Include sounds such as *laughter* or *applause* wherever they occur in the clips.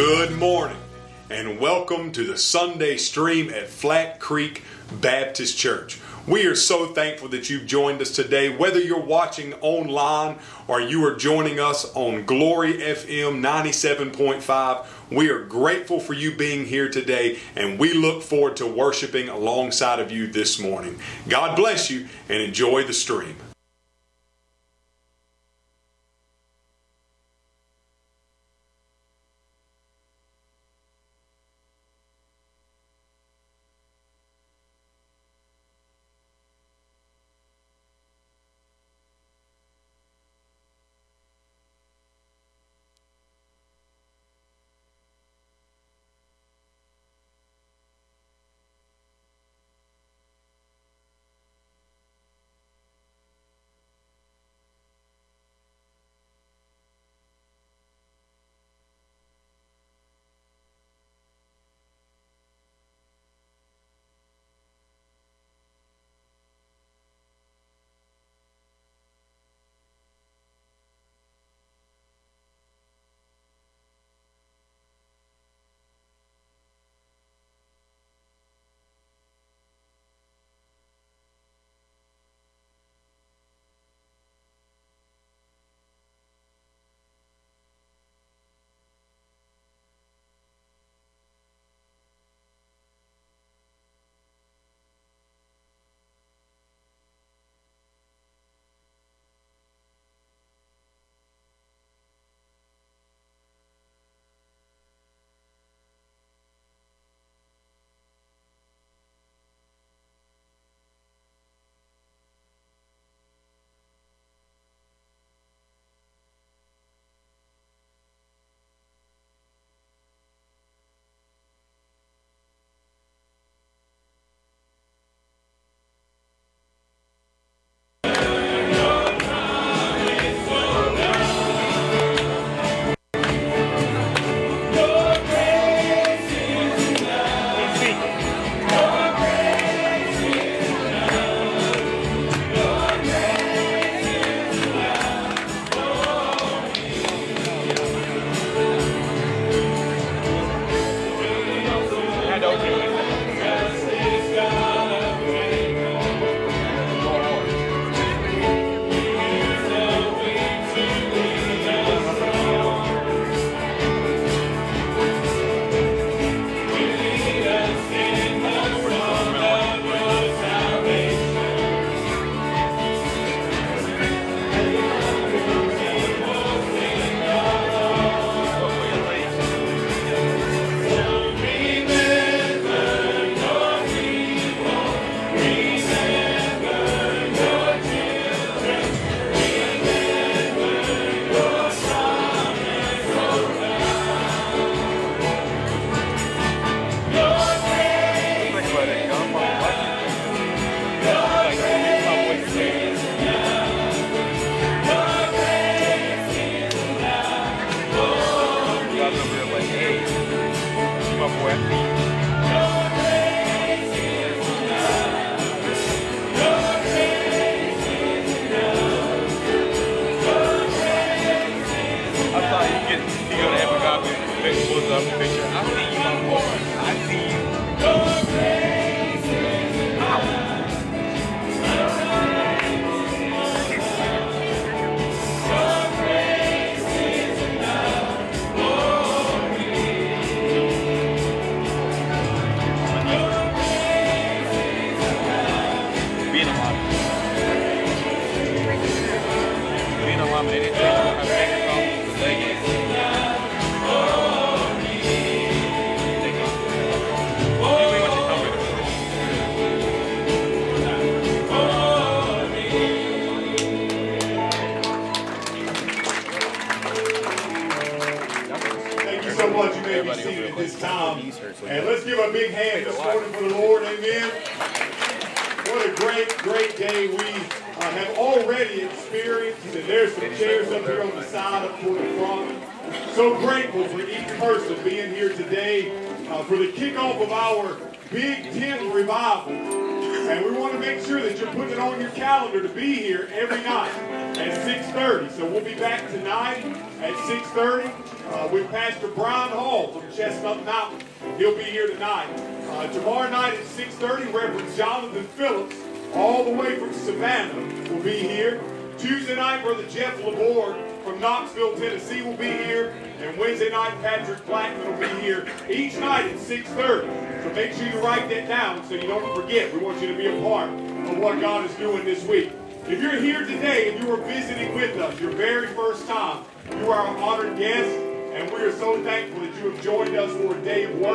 Good morning and welcome to the Sunday stream at Flat Creek Baptist Church. We are so thankful that you've joined us today, whether you're watching online or you are joining us on Glory FM 97.5. We are grateful for you being here today and we look forward to worshiping alongside of you this morning. God bless you and enjoy the stream.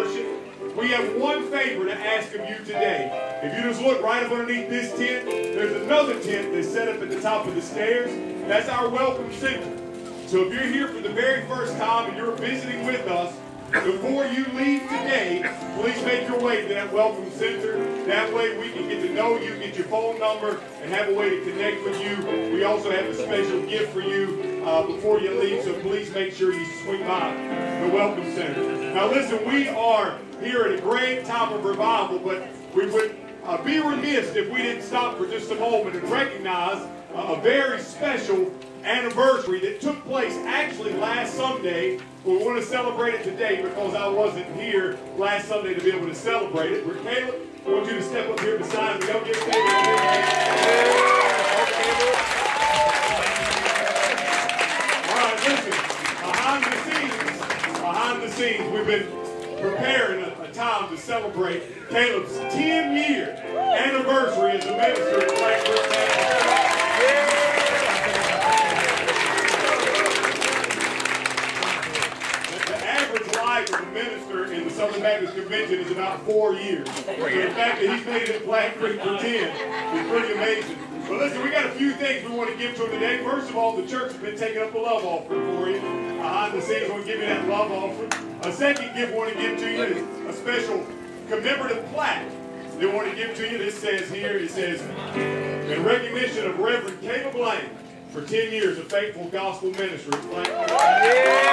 Worship. We have one favor to ask of you today. If you just look right up underneath this tent, there's another tent that's set up at the top of the stairs. That's our welcome center. So if you're here for the very first time and you're visiting with us, before you leave today, please make your way to that welcome center. That way we can get to know you, get your phone number, and have a way to connect with you. We also have a special gift for you uh, before you leave, so please make sure you swing by the welcome center. Now listen, we are here at a great time of revival, but we would uh, be remiss if we didn't stop for just a moment and recognize uh, a very special anniversary that took place actually last Sunday. We want to celebrate it today because I wasn't here last Sunday to be able to celebrate it. But Caleb, I want you to step up here beside me. Y'all give Caleb scenes, we've been preparing a, a time to celebrate Caleb's 10-year anniversary as a minister at Blackbird yeah. The average life of a minister in the Southern Baptist Convention is about four years. So the fact that he's made it at Flat Creek for 10 is pretty amazing. But listen, we got a few things we want to give to him today. First of all, the church has been taking up a love offering for you. Behind the scenes, we'll give you that love offering. A second gift we want to give to you is a special commemorative plaque they want to give to you. This says here, it says, in recognition of Reverend Caleb Lane for 10 years of faithful gospel ministry. Yeah!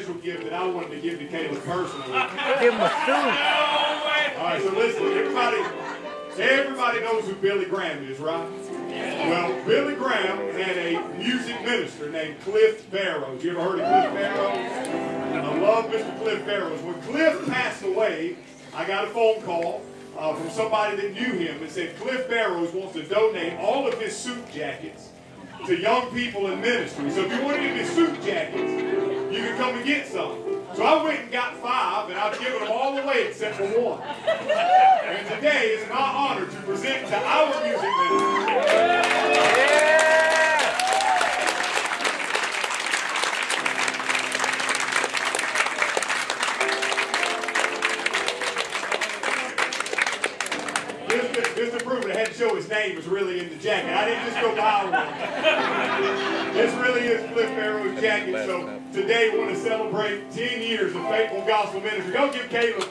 Special gift that I wanted to give to Caleb personally. Give him a suit. All right, so listen, everybody, everybody knows who Billy Graham is, right? Well, Billy Graham had a music minister named Cliff Barrows. You ever heard of Cliff Barrows? I love Mr. Cliff Barrows. When Cliff passed away, I got a phone call uh, from somebody that knew him and said Cliff Barrows wants to donate all of his suit jackets to young people in ministry. So if you want to give me suit jackets, you can come and get some. So I went and got five, and I've given them all away except for one. And today is my honor to present to our music minister. Show his name was really in the jacket. I didn't just go buy one. this really is Cliff Barrows' jacket. So today we want to celebrate 10 years of faithful gospel ministry. Go give Caleb.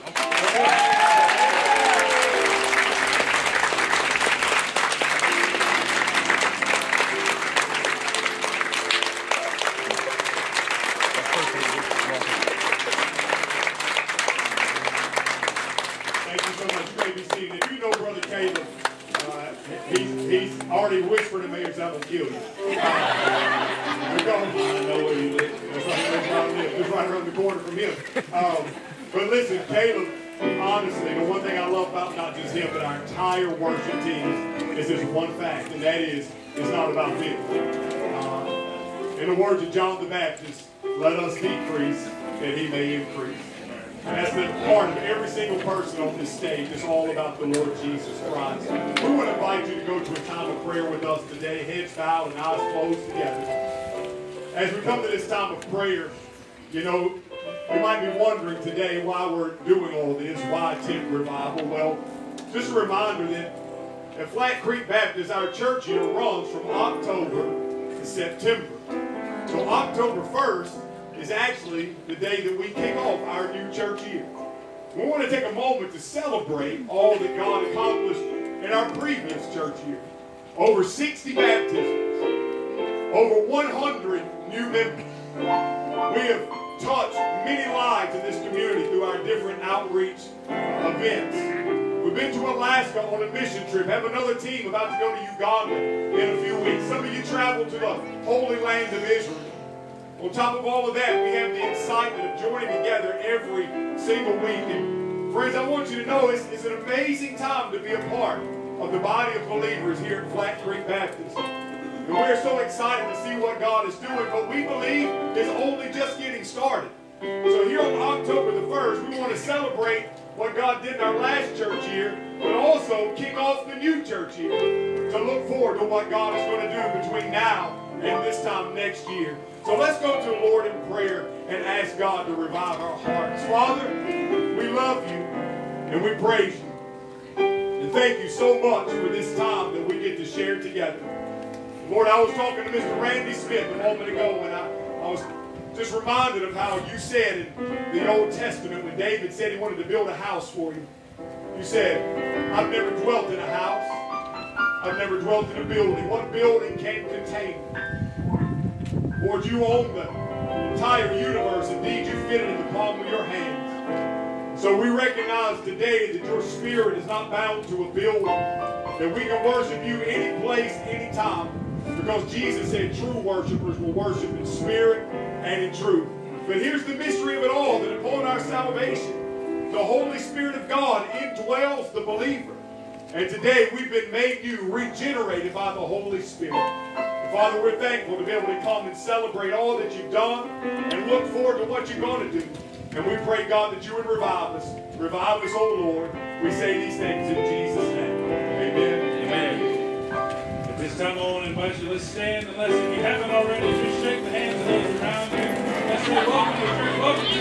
Him, but our entire worship team is this one fact, and that is, it's not about them. Uh, in the words of John the Baptist, let us decrease that he may increase. And that's the part of every single person on this stage. It's all about the Lord Jesus Christ. We would invite you to go to a time of prayer with us today, heads bowed and eyes closed together. As we come to this time of prayer, you know, you might be wondering today why we're doing all this, why tent revival. Well, just a reminder that at Flat Creek Baptist, our church year runs from October to September. So October 1st is actually the day that we kick off our new church year. We want to take a moment to celebrate all that God accomplished in our previous church year. Over 60 baptisms, over 100 new members. We have touched many lives in this community through our different outreach events. We've been to Alaska on a mission trip. Have another team about to go to Uganda in a few weeks. Some of you traveled to the Holy Land of Israel. On top of all of that, we have the excitement of joining together every single week. And friends, I want you to know it's, it's an amazing time to be a part of the body of believers here at Flat Creek Baptist. And we're so excited to see what God is doing, but we believe is only just getting started. So here on October the 1st, we want to celebrate what God did in our last church year, but also kick off the new church year to look forward to what God is going to do between now and this time next year. So let's go to the Lord in prayer and ask God to revive our hearts. Father, we love you and we praise you. And thank you so much for this time that we get to share together. Lord, I was talking to Mr. Randy Smith a moment ago, and I, I was just reminded of how you said in the Old Testament when David said he wanted to build a house for you. You said, I've never dwelt in a house. I've never dwelt in a building. What building can contain Lord, you own the entire universe. Indeed, you fit it in the palm of your hands. So we recognize today that your spirit is not bound to a building, that we can worship you any place, any time, because Jesus said true worshipers will worship in spirit and in truth. But here's the mystery of it all, that upon our salvation, the Holy Spirit of God indwells the believer. And today we've been made new, regenerated by the Holy Spirit. Father, we're thankful to be able to come and celebrate all that you've done and look forward to what you're going to do. And we pray, God, that you would revive us. Revive us, oh Lord. We say these things in Jesus' name. This time, I want to you, let's stand. Unless if you haven't already, just shake the hands of those around you. Let's say, welcome to church. Welcome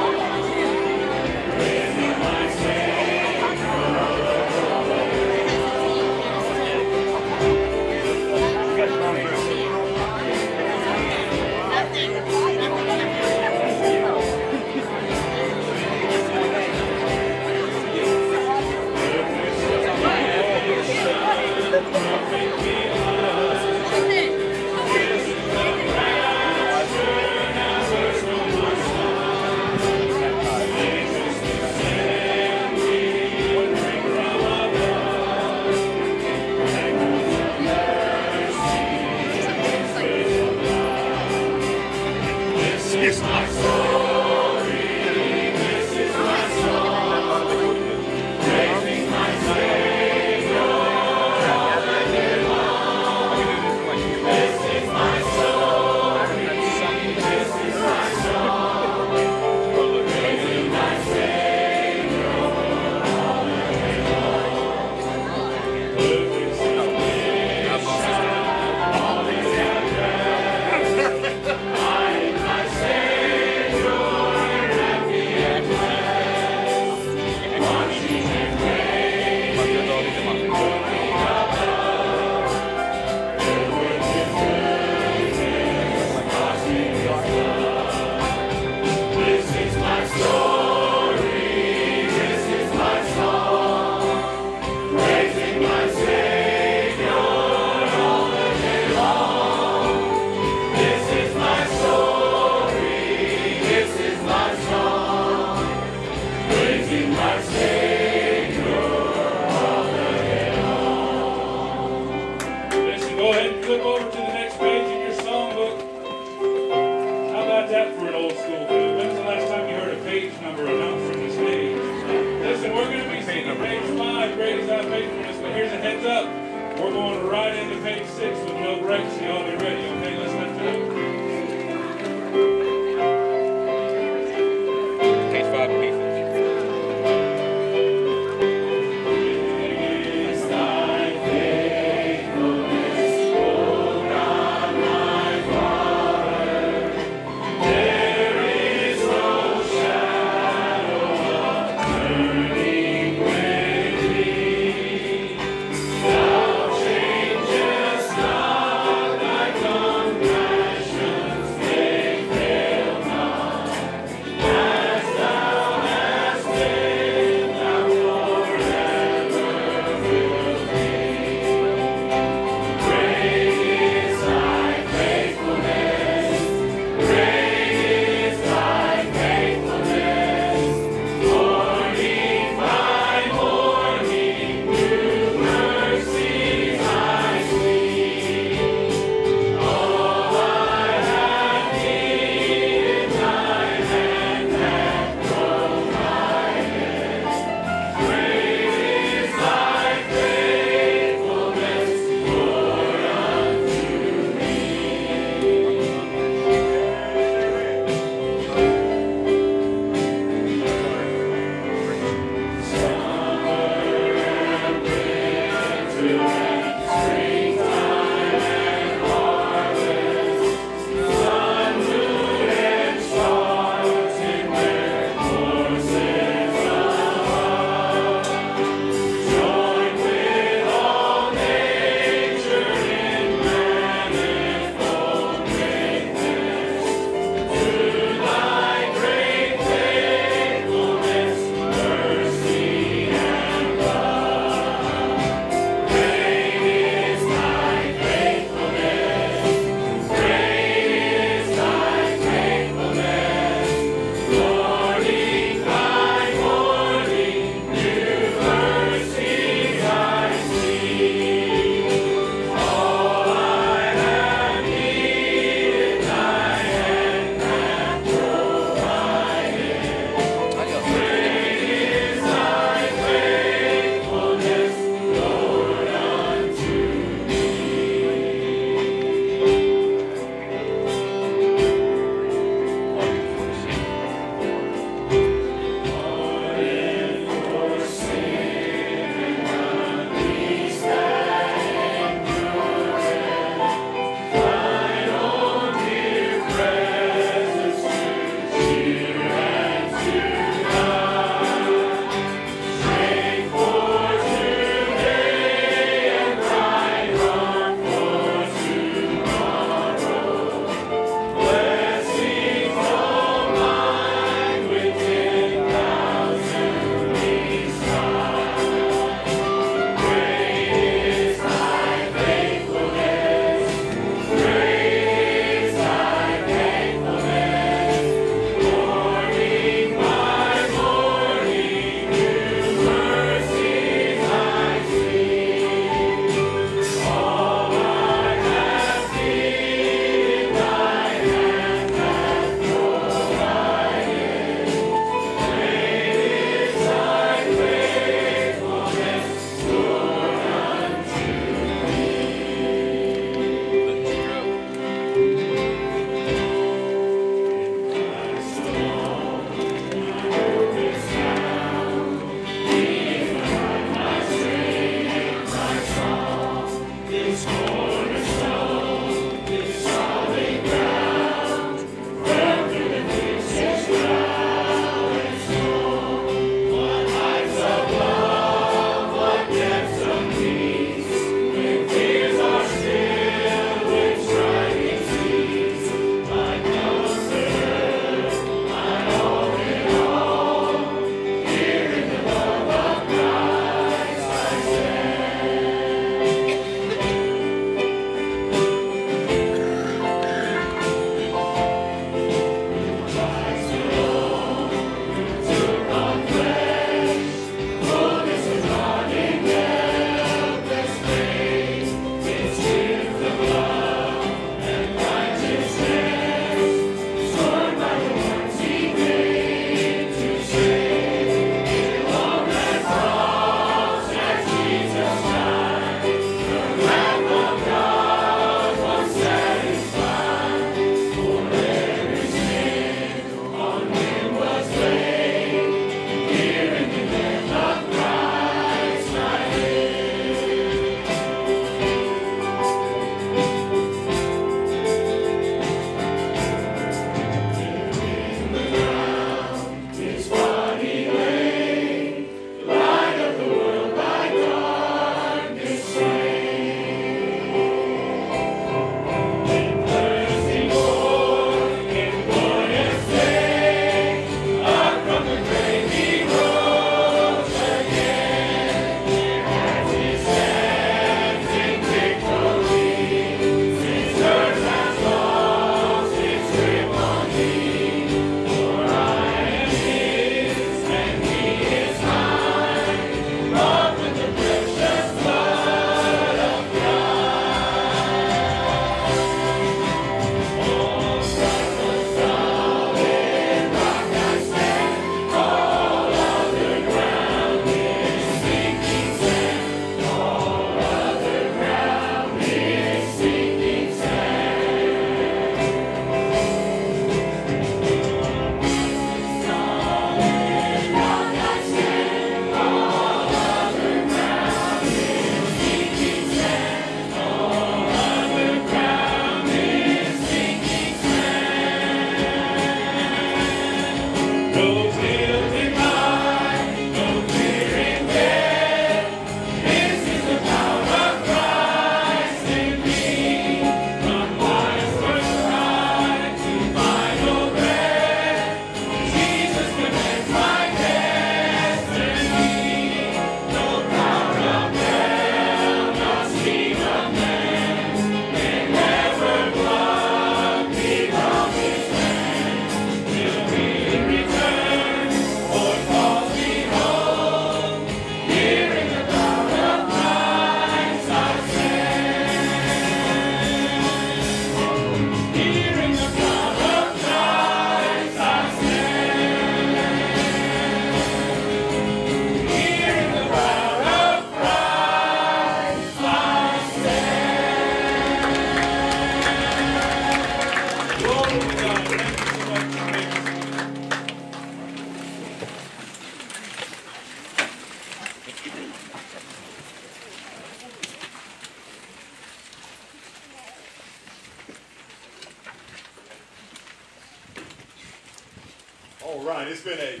been a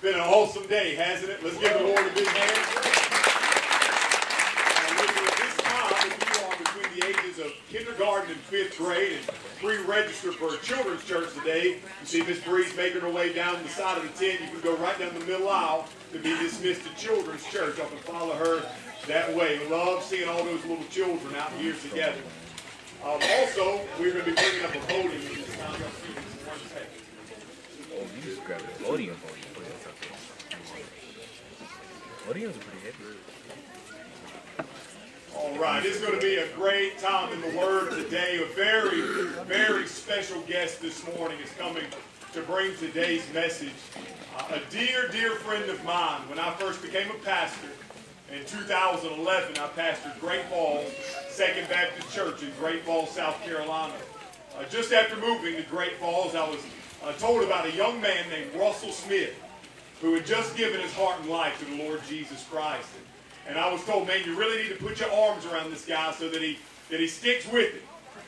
been an awesome day, hasn't it? Let's give the Lord a big hand. At this time, if you are between the ages of kindergarten and fifth grade and pre-register for a children's church today, you see Miss Breeze making her way down the side of the tent. You can go right down the middle aisle to be dismissed to children's church. I can follow her that way. Love seeing all those little children out here together. Um, also, we're going to be bringing up a podium at this time. Y'all see this one second. Oh, you just grab there. Podiums are pretty. All right, it's going to be a great time in the Word today. A very, very special guest this morning is coming to bring today's message. Uh, a dear, dear friend of mine. When I first became a pastor in 2011, I pastored Great Falls Second Baptist Church in Great Falls, South Carolina. Uh, just after moving to Great Falls, I was uh, told about a young man named Russell Smith who had just given his heart and life to the Lord Jesus Christ. And, and I was told, man, you really need to put your arms around this guy so that he that he sticks with it.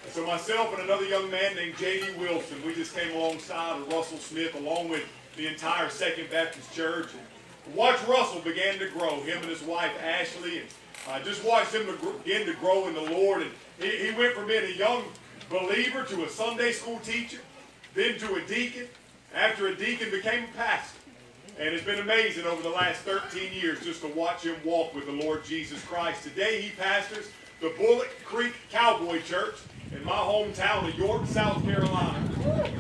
And so myself and another young man named J.D. Wilson, we just came alongside of Russell Smith along with the entire Second Baptist Church. And watch Russell began to grow, him and his wife Ashley, and I just watched him begin to grow in the Lord. And he, he went from being a young believer to a Sunday school teacher, then to a deacon. After a deacon, became a pastor. And it's been amazing over the last 13 years just to watch him walk with the Lord Jesus Christ. Today he pastors the Bullock Creek Cowboy Church in my hometown of York, South Carolina.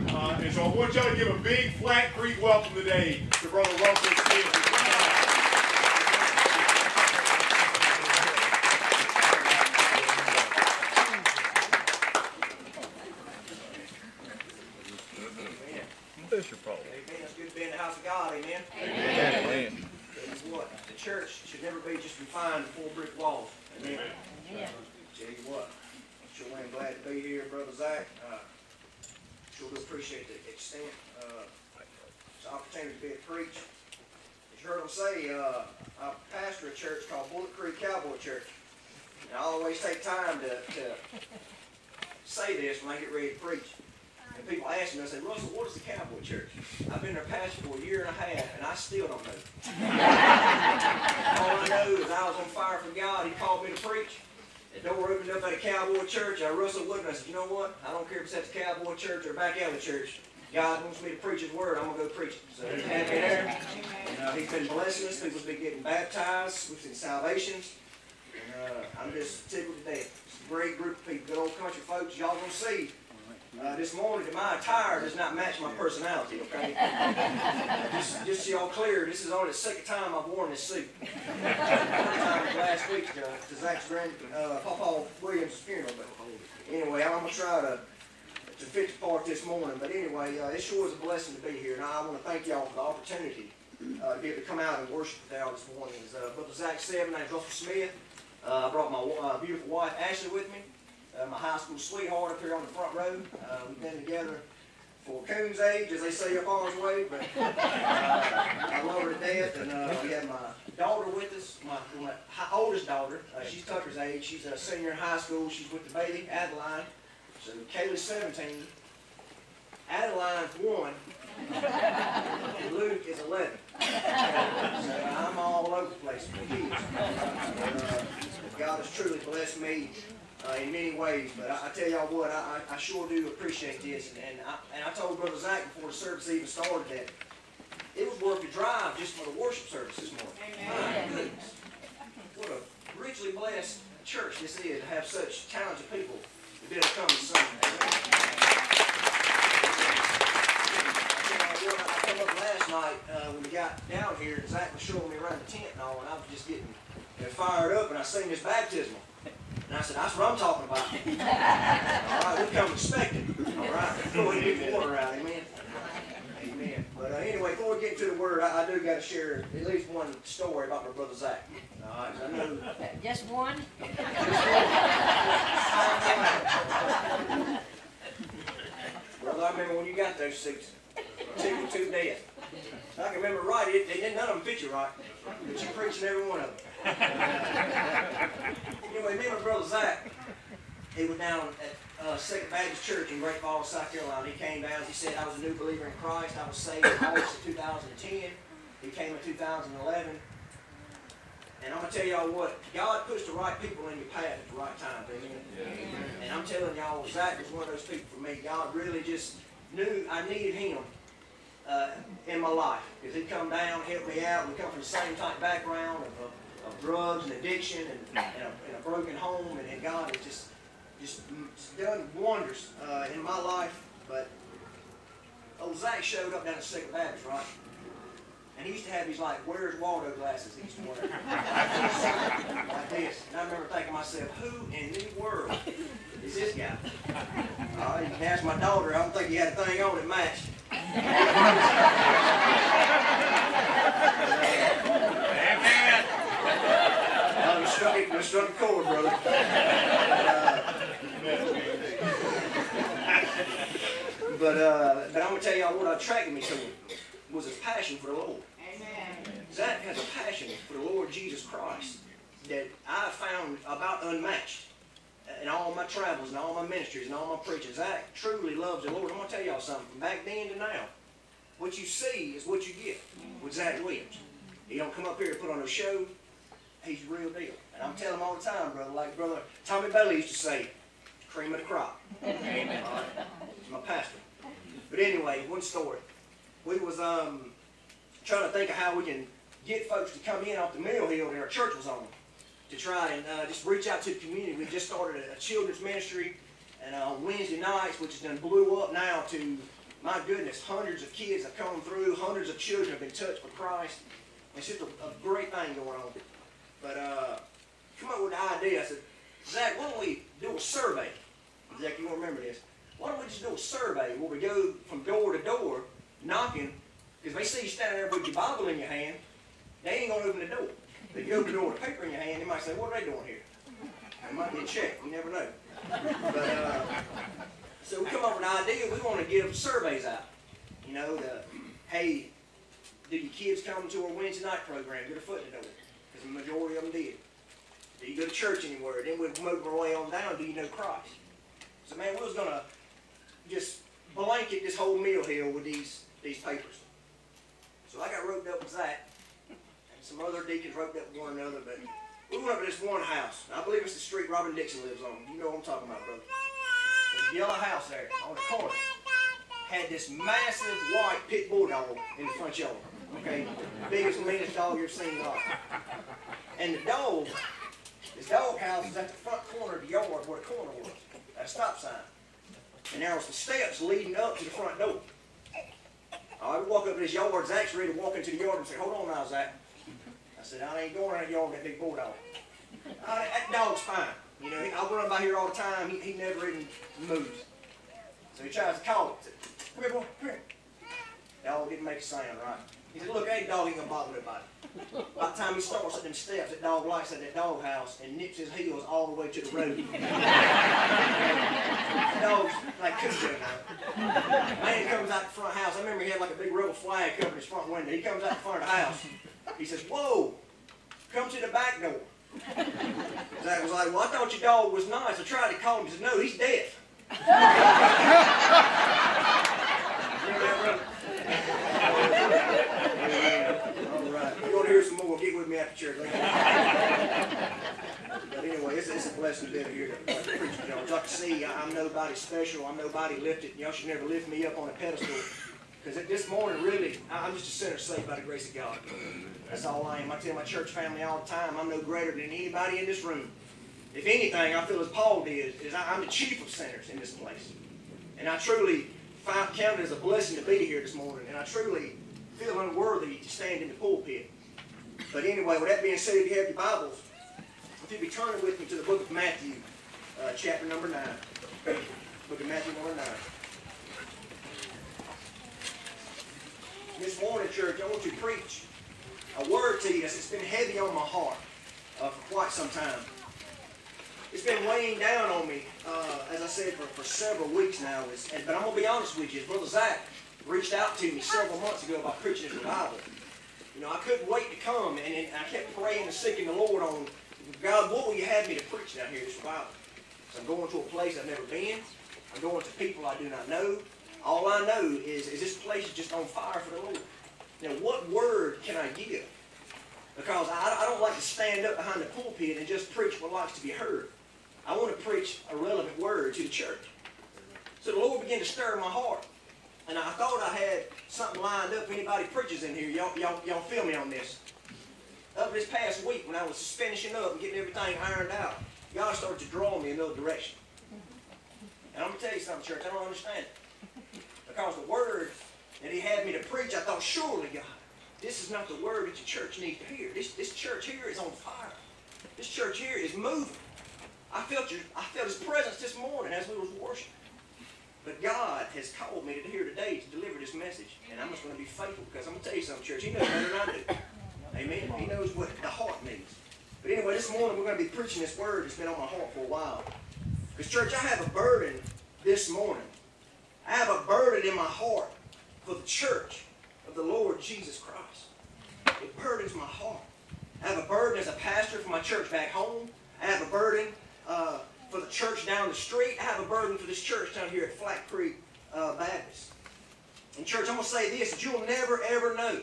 Uh, and so I want y'all to give a big Flat Creek welcome today to Brother Russell. That's your problem. Amen. It's good to be in the house of God. Amen. Man. It's what? The church should never be just confined to four brick walls. Amen. Tell you what, sure am glad to be here, Brother Zach. Uh, sure do appreciate the extent, uh, this opportunity to be a to preach. As you heard him say, uh, I pastor a church called Bullock Creek Cowboy Church. And I always take time to, to say this when I get ready to preach. And people ask me, I say, Russell, what is the Cowboy Church? I've been their pastor for a year and a half, and I still don't know. All I know is I was on fire for God. He called me to preach. The door opened up at a cowboy church. I wrestled with him. I said, you know what? I don't care if it's at the cowboy church or back alley church. God wants me to preach His word. I'm gonna go preach it. So he's happy there. And, uh, he's been blessing us. People's been getting baptized. We've seen salvations. And uh, I'm just tickled to death. It's a great group of people, good old country folks. Y'all gonna see. Uh, this morning, my attire does not match my personality. Okay. *laughs* just, just so y'all clear, this is only the second time I've worn this suit. Time was last week to, to Zach's grand, uh, Papa Williams' funeral. But anyway, I'm gonna try to to fit the part this morning. But anyway, uh, it sure is a blessing to be here, and I want to thank y'all for the opportunity uh, to be able to come out and worship with y'all this morning. As uh, Brother Zach said, my name's Russell Smith. Uh, I brought my uh, beautiful wife Ashley with me, uh, my high school sweetheart up here on the front row. Uh, we've been together for coon's age, as they say up Farmer's Way, but uh, I love her to death. And uh, we have my daughter with us, my, my oldest daughter. Uh, she's Tucker's age. She's a senior in high school. She's with the baby, Adeline. So Kayla's 17. Adeline's 1. And Luke is 11. So I'm all over the place with kids. Uh, God has truly blessed me uh, in many ways, but I, I tell y'all what, I, I sure do appreciate this. And, and, I, and I told Brother Zach before the service even started that it was worth the drive just for the worship service this morning. My goodness. What a richly blessed church this is to have such talented people to be able to come and sing. I tell you what, I come up last night uh, when we got down here, and Zach was showing me around the tent and all, and I was just getting you know, fired up, and I seen this baptismal. And I said, that's what I'm talking about. *laughs* all right, we come expecting. All right, before we get the water out, amen. Amen. But uh, anyway, before we get into the word, I, I do got to share at least one story about my brother Zach. All right, I know *laughs* Just one? *laughs* Brother, I remember when you got those suits. Tickled to death. I can remember right, it, didn't none of them fit you right, but you preaching every one of them. Anyway, me and my brother Zach, he was down at uh, Second Baptist Church in Great Falls, South Carolina. He came down. He said, "I was a new believer in Christ. I was saved in August of 2010. He came in 2011." And I'm gonna tell y'all what, God puts the right people in your path at the right time, amen. And I'm telling y'all, Zach was one of those people for me. God really just knew I needed him uh, in my life. Because he'd come down, help me out. We come from the same type background of, of, drugs and addiction and, and, a, and a broken home. And, and God has just, just done wonders uh, in my life. But old Zach showed up down at Second Baptist, right? And he used to have these like, where's Waldo glasses he used to wear. *laughs* like this. And I remember thinking to myself, who in the world is this guy? Uh, you can ask my daughter, I don't think he had a thing on that matched. *laughs* Uh, we struck it, we struck a chord, brother. *laughs* But, uh, but I'm gonna tell y'all what attracted me to him was his passion for the Lord. Zach has a passion for the Lord Jesus Christ that I found about unmatched in all my travels and all my ministries and all my preaching. Zach truly loves the Lord. I'm going to tell y'all something. From back then to now, what you see is what you get with Zach Williams. He don't come up here to put on a show. He's real deal. And I'm telling him all the time, brother, like brother Tommy Bailey used to say, cream of the crop. Amen. He's my pastor. But anyway, one story. We was um, trying to think of how we can get folks to come in off the mill hill that our church was on to try and uh, just reach out to the community. We just started a, children's ministry and uh, on Wednesday nights, which has done blew up now to, my goodness, hundreds of kids have come through, hundreds of children have been touched by Christ. It's just a, a great thing going on. But uh, come up with an idea. I said, Zach, why don't we do a survey? Zach, you won't remember this. Why don't we just do a survey where we go from door to door knocking because they see you standing there with your Bible in your hand, they ain't gonna open the door. If you open the door with a paper in your hand, they might say, what are they doing here? They might get checked, you never know. But, uh, so we come up with an idea, we wanna give surveys out. You know, the, hey, do your kids come to our Wednesday night program, get a foot in the door? The majority of them did. Do you go to church anywhere? Then we'd move our way on down, do you know Christ? So man, we was gonna just blanket this whole meal hill with these, these papers. So I got roped up with that, and some other deacons roped up with one another, but we went up to this one house. I believe it's the street Robin Dixon lives on. You know what I'm talking about, brother. A yellow house there on the corner. Had this massive white pit bull dog in the front yard. Okay? Biggest, meanest dog you've seen in. And the dog, this dog house is at the front corner of the yard where the corner was. At a stop sign. And there was the steps leading up to the front door. I would walk up to this yard, Zach's ready to walk into the yard and say, hold on now, Zach. I said, I ain't going in that yard with that big bulldog. Uh, that dog's fine. You know, I run by here all the time. He, he never even moves. So he tries to call it. Come here, boy, come here. Dog didn't make a sound, right? He said, look, that dog ain't gonna bother nobody. By the time he starts at them steps, that dog likes at that dog house and nips his heels all the way to the road. *laughs* Dog's like Cujo now. Man comes out the front house. I remember he had like a big rebel flag covering his front window. He comes out the front of the house. He says, whoa, come to the back door. Zach was like, well, I thought your dog was nice. I tried to call him. He said, no, he's deaf. *laughs* Remember that, brother? All right. If you want to hear some more, get with me after church. *laughs* But anyway, it's, it's a blessing to be here to hear that preacher y'all. Y'all can see I- I'm nobody special. I'm nobody lifted. Y'all should never lift me up on a pedestal. Because this morning, really, I- I'm just a sinner saved by the grace of God. That's all I am. I tell my church family all the time, I'm no greater than anybody in this room. If anything, I feel as Paul did, is I- I'm the chief of sinners in this place. And I truly find, count it as a blessing to be here this morning. And I truly feel unworthy to stand in the pulpit. But anyway, with that being said, if you have your Bibles, if you'd be turning with me to the book of Matthew, uh, chapter number 9. Book of Matthew, number 9. This morning, church, I want to preach a word to you that's been heavy on my heart uh, for quite some time. It's been weighing down on me, uh, as I said, for, for several weeks now. And, but I'm going to be honest with you. Brother Zach reached out to me several months ago about preaching his revival. You know, I couldn't wait to come, and, and I kept praying and seeking the Lord on, God, what will you have me to preach down here, this revival? So I'm going to a place I've never been. I'm going to people I do not know. All I know is, is this place is just on fire for the Lord. Now, what word can I give? Because I, I don't like to stand up behind the pulpit and just preach what likes to be heard. I want to preach a relevant word to the church. So the Lord began to stir my heart. And I thought I had something lined up. If anybody preaches in here, y'all, y'all, y'all feel me on this. Up this past week when I was finishing up and getting everything ironed out, God started to draw me in another direction. And I'm going to tell you something, church, I don't understand it. Because the word that he had me to preach, I thought, surely, God, this is not the word that the church needs to hear. This, this church here is on fire. This church here is moving. I felt your, I felt his presence this morning as we was worshiping. But God has called me to here today to deliver this message. And I'm just going to be faithful because I'm going to tell you something, church. He knows better than I do. Amen. He knows what the heart needs. But anyway, this morning we're going to be preaching this word that's been on my heart for a while. Because, church, I have a burden this morning. I have a burden in my heart for the church of the Lord Jesus Christ. It burdens my heart. I have a burden as a pastor for my church back home. I have a burden uh, for the church down the street. I have a burden for this church down here at Flat Creek uh, Baptist. And church, I'm going to say this, that you'll never, ever know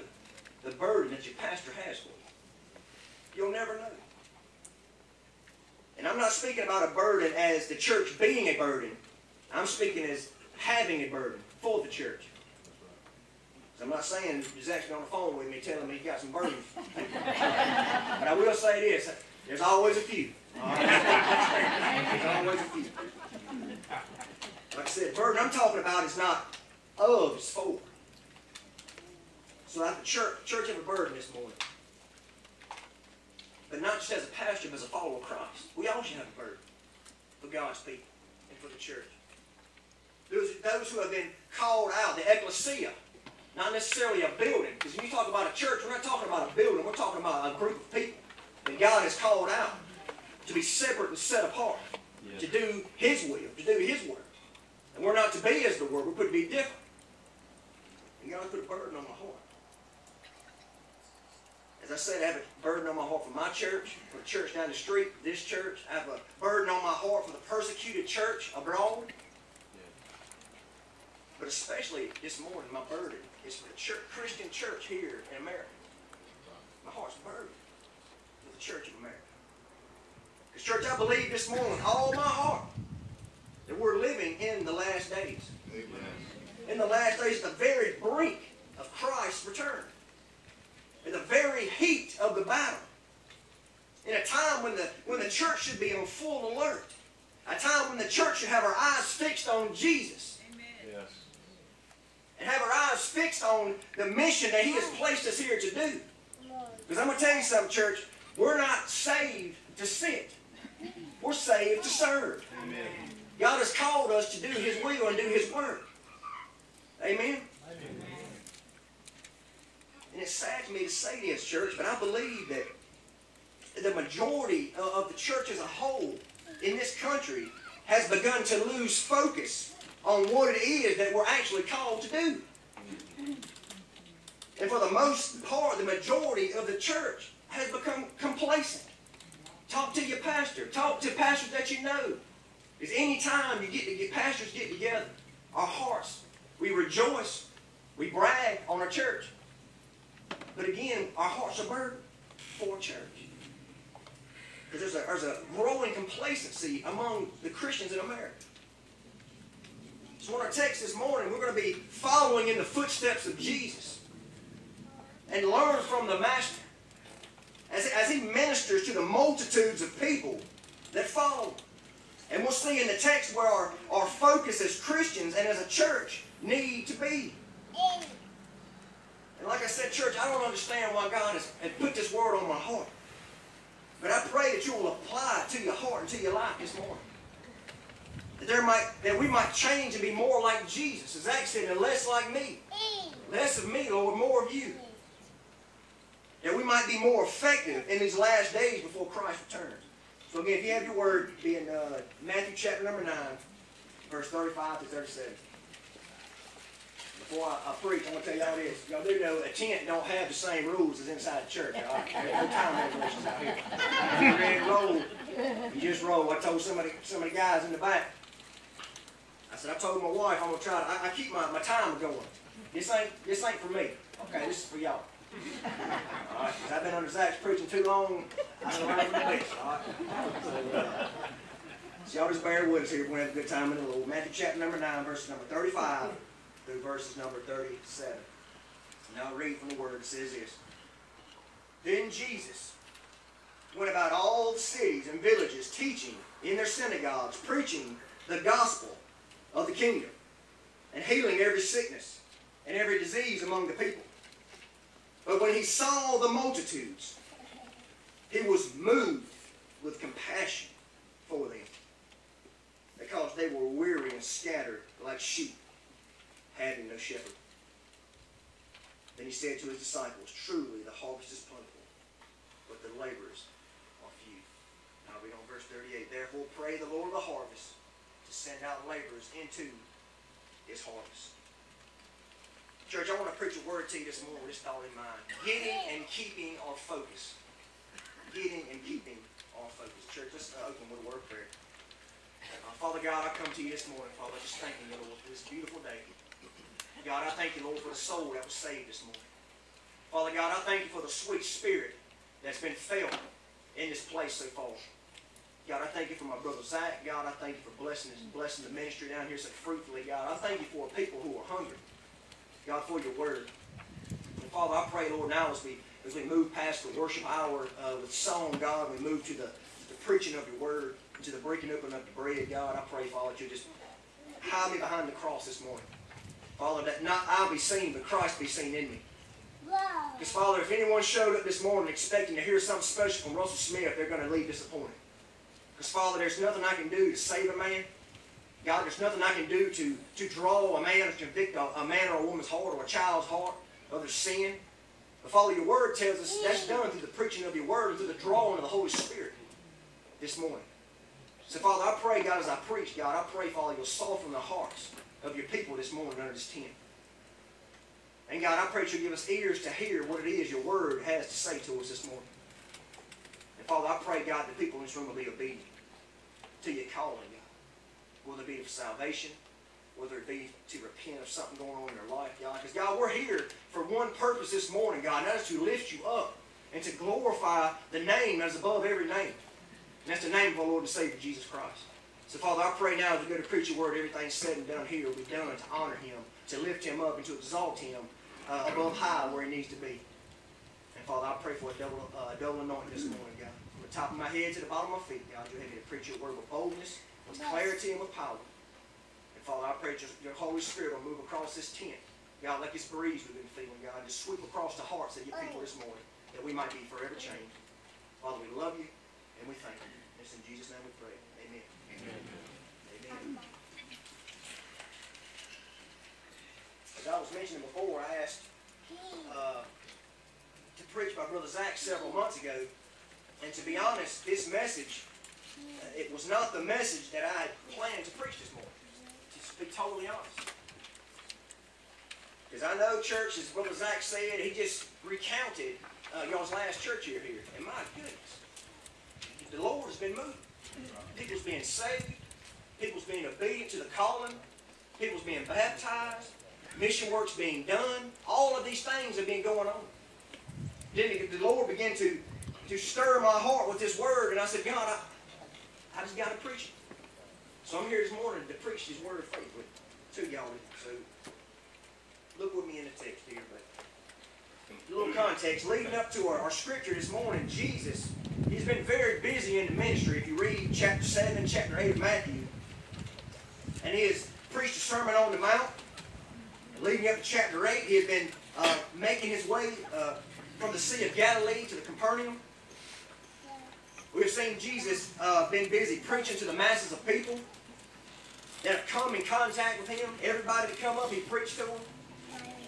the burden that your pastor has for you. You'll never know. And I'm not speaking about a burden as the church being a burden. I'm speaking as having a burden for the church. So I'm not saying he's actually on the phone with me telling me he got some burdens. *laughs* but I will say this, there's always a few. Like I said, burden I'm talking about is not of, it's for. So I the church, church have a burden this morning. But not just as a pastor, but as a follower of Christ. We all should have a burden for God's people and for the church. Those, those who have been called out, the ecclesia, not necessarily a building. Because when you talk about a church, we're not talking about a building. We're talking about a group of people that God has called out to be separate and set apart, to do His will, to do His work. And we're not to be as the world. We're put to be different. And God put a burden on my heart. As I said, I have a burden on my heart for my church, for the church down the street, this church. I have a burden on my heart for the persecuted church abroad. But especially this morning, my burden is for the church, Christian church here in America. My heart's burdened for the church of America. Because, church, I believe this morning, all my heart, that we're living in the last days. In the last days, at the very brink of Christ's return. In the very heat of the battle. In a time when the, when the church should be on full alert. A time when the church should have our eyes fixed on Jesus. Yes. And have our eyes fixed on the mission that He has placed us here to do. Because I'm going to tell you something, church. We're not saved to sit. We're saved to serve. Amen. God has called us to do His will and do His work. Amen? Amen. And it's sad to me to say this, church, but I believe that the majority of of the church as a whole in this country has begun to lose focus on what it is that we're actually called to do. And for the most part, the majority of the church has become complacent. Talk to your pastor. Talk to pastors that you know. Because any time you get to get pastors get together, our hearts, we rejoice, we brag on our church. But again, our hearts are burdened for church. Because there's a, there's a growing complacency among the Christians in America. So in our text this morning, we're going to be following in the footsteps of Jesus and learn from the Master as, as he ministers to the multitudes of people that follow. And we'll see in the text where our, our focus as Christians and as a church need to be. And like I said, church, I don't understand why God has, has put this word on my heart. But I pray that you will apply it to your heart and to your life this morning. That there might that we might change and be more like Jesus, as Zach said, and less like me. Less of me, Lord, more of you. That we might be more effective in these last days before Christ returns. So again, if you have your word, be in uh, Matthew chapter number 9, verse 35 to 37. before I, I preach, I'm gonna tell y'all this. Y'all do know a tent don't have the same rules as inside the church, all right? *laughs* There's no time regulations out here. You're ready to roll, you just roll. I told somebody, some of the guys in the back, I said, I told my wife I'm gonna try to, I, I keep my, my timer going. This ain't, this ain't for me, okay? This is for y'all. All right, 'cause I've been under Zach's preaching too long. I know do this, all right? So, uh, so y'all just bear with us here. We're gonna have a good time in the Lord. Matthew chapter number nine, verses number thirty-five through verses number thirty-seven. I'll read from the word. It says this. Then Jesus went about all the cities and villages, teaching in their synagogues, preaching the gospel of the kingdom, and healing every sickness and every disease among the people. But when he saw the multitudes, he was moved with compassion for them, because they were weary and scattered like sheep, having no shepherd. Then he said to his disciples, Truly the harvest is plentiful, but the laborers are few. Now read on verse 38. Therefore pray the Lord of the harvest to send out laborers into his harvest. Church, I want to preach a word to you this morning with this thought in mind. Getting and keeping our focus. Getting and keeping our focus. Church, let's uh, open with a word of prayer. Uh, Father God, I come to you this morning, Father, just thanking you, Lord, for this beautiful day. God, I thank you, Lord, for the soul that was saved this morning. Father God, I thank you for the sweet spirit that's been felt in this place so far. God, I thank you for my brother Zach. God, I thank you for blessing blessing the ministry down here so fruitfully. God, I thank you for people who are hungry. God, for your word. And Father, I pray, Lord, now as we as we move past the worship hour uh, with song, God, we move to the, the preaching of your word, to the breaking open of the bread, God. I pray, Father, that you just hide me behind the cross this morning. Father, that not I be seen, but Christ be seen in me. Because, Father, if anyone showed up this morning expecting to hear something special from Russell Smith, they're going to leave disappointed. Because, Father, there's nothing I can do to save a man. God, there's nothing I can do to, to draw a man or convict a, a man or a woman's heart or a child's heart of their sin. But, Father, your word tells us that's done through the preaching of your word and through the drawing of the Holy Spirit this morning. So, Father, I pray, God, as I preach, God, I pray, Father, you'll soften the hearts of your people this morning under this tent. And God, I pray that you'll give us ears to hear what it is your word has to say to us this morning. And Father, I pray, God, that people in this room will be obedient to your calling. Whether it be of salvation, whether it be to repent of something going on in their life, God. Because, God, we're here for one purpose this morning, God, and that is to lift you up and to glorify the name that is above every name. And that's the name of our Lord and Savior, Jesus Christ. So, Father, I pray now as we go to preach your word, everything said and done here will be done to honor him, to lift him up, and to exalt him uh, above high where he needs to be. And, Father, I pray for a double, uh, double anointing this morning, God. From the top of my head to the bottom of my feet, God, you have me to preach your word with boldness, clarity, and with power. And, Father, I pray that your, Holy Spirit will move across this tent. God, like this breeze we've been feeling, God, just sweep across the hearts of your people this morning, that we might be forever changed. Father, we love you, and we thank you. It's in Jesus' name we pray. Amen. Amen. Amen. As I was mentioning before, I asked uh, to preach my brother Zach several months ago, and to be honest, this message, it was not the message that I had planned to preach this morning. To be totally honest. Because I know church, as Brother Zach said, he just recounted uh, y'all's last church year here. And my goodness, the Lord has been moving. People's being saved. People's being obedient to the calling. People's being baptized. Mission work's being done. All of these things have been going on. Then the Lord began to, to stir my heart with this word, and I said, God, I, I just got to preach it. So I'm here this morning to preach His word faithfully to y'all. So look with me in the text here, but a little context. Leading up to our, our scripture this morning, Jesus, he's been very busy in the ministry. If you read chapter 7, chapter 8 of Matthew, and he has preached a sermon on the mount. Leading up to chapter 8, he had been uh, making his way uh, from the Sea of Galilee to the Capernaum. We have seen Jesus uh, been busy preaching to the masses of people that have come in contact with him. Everybody that come up, he preached to them.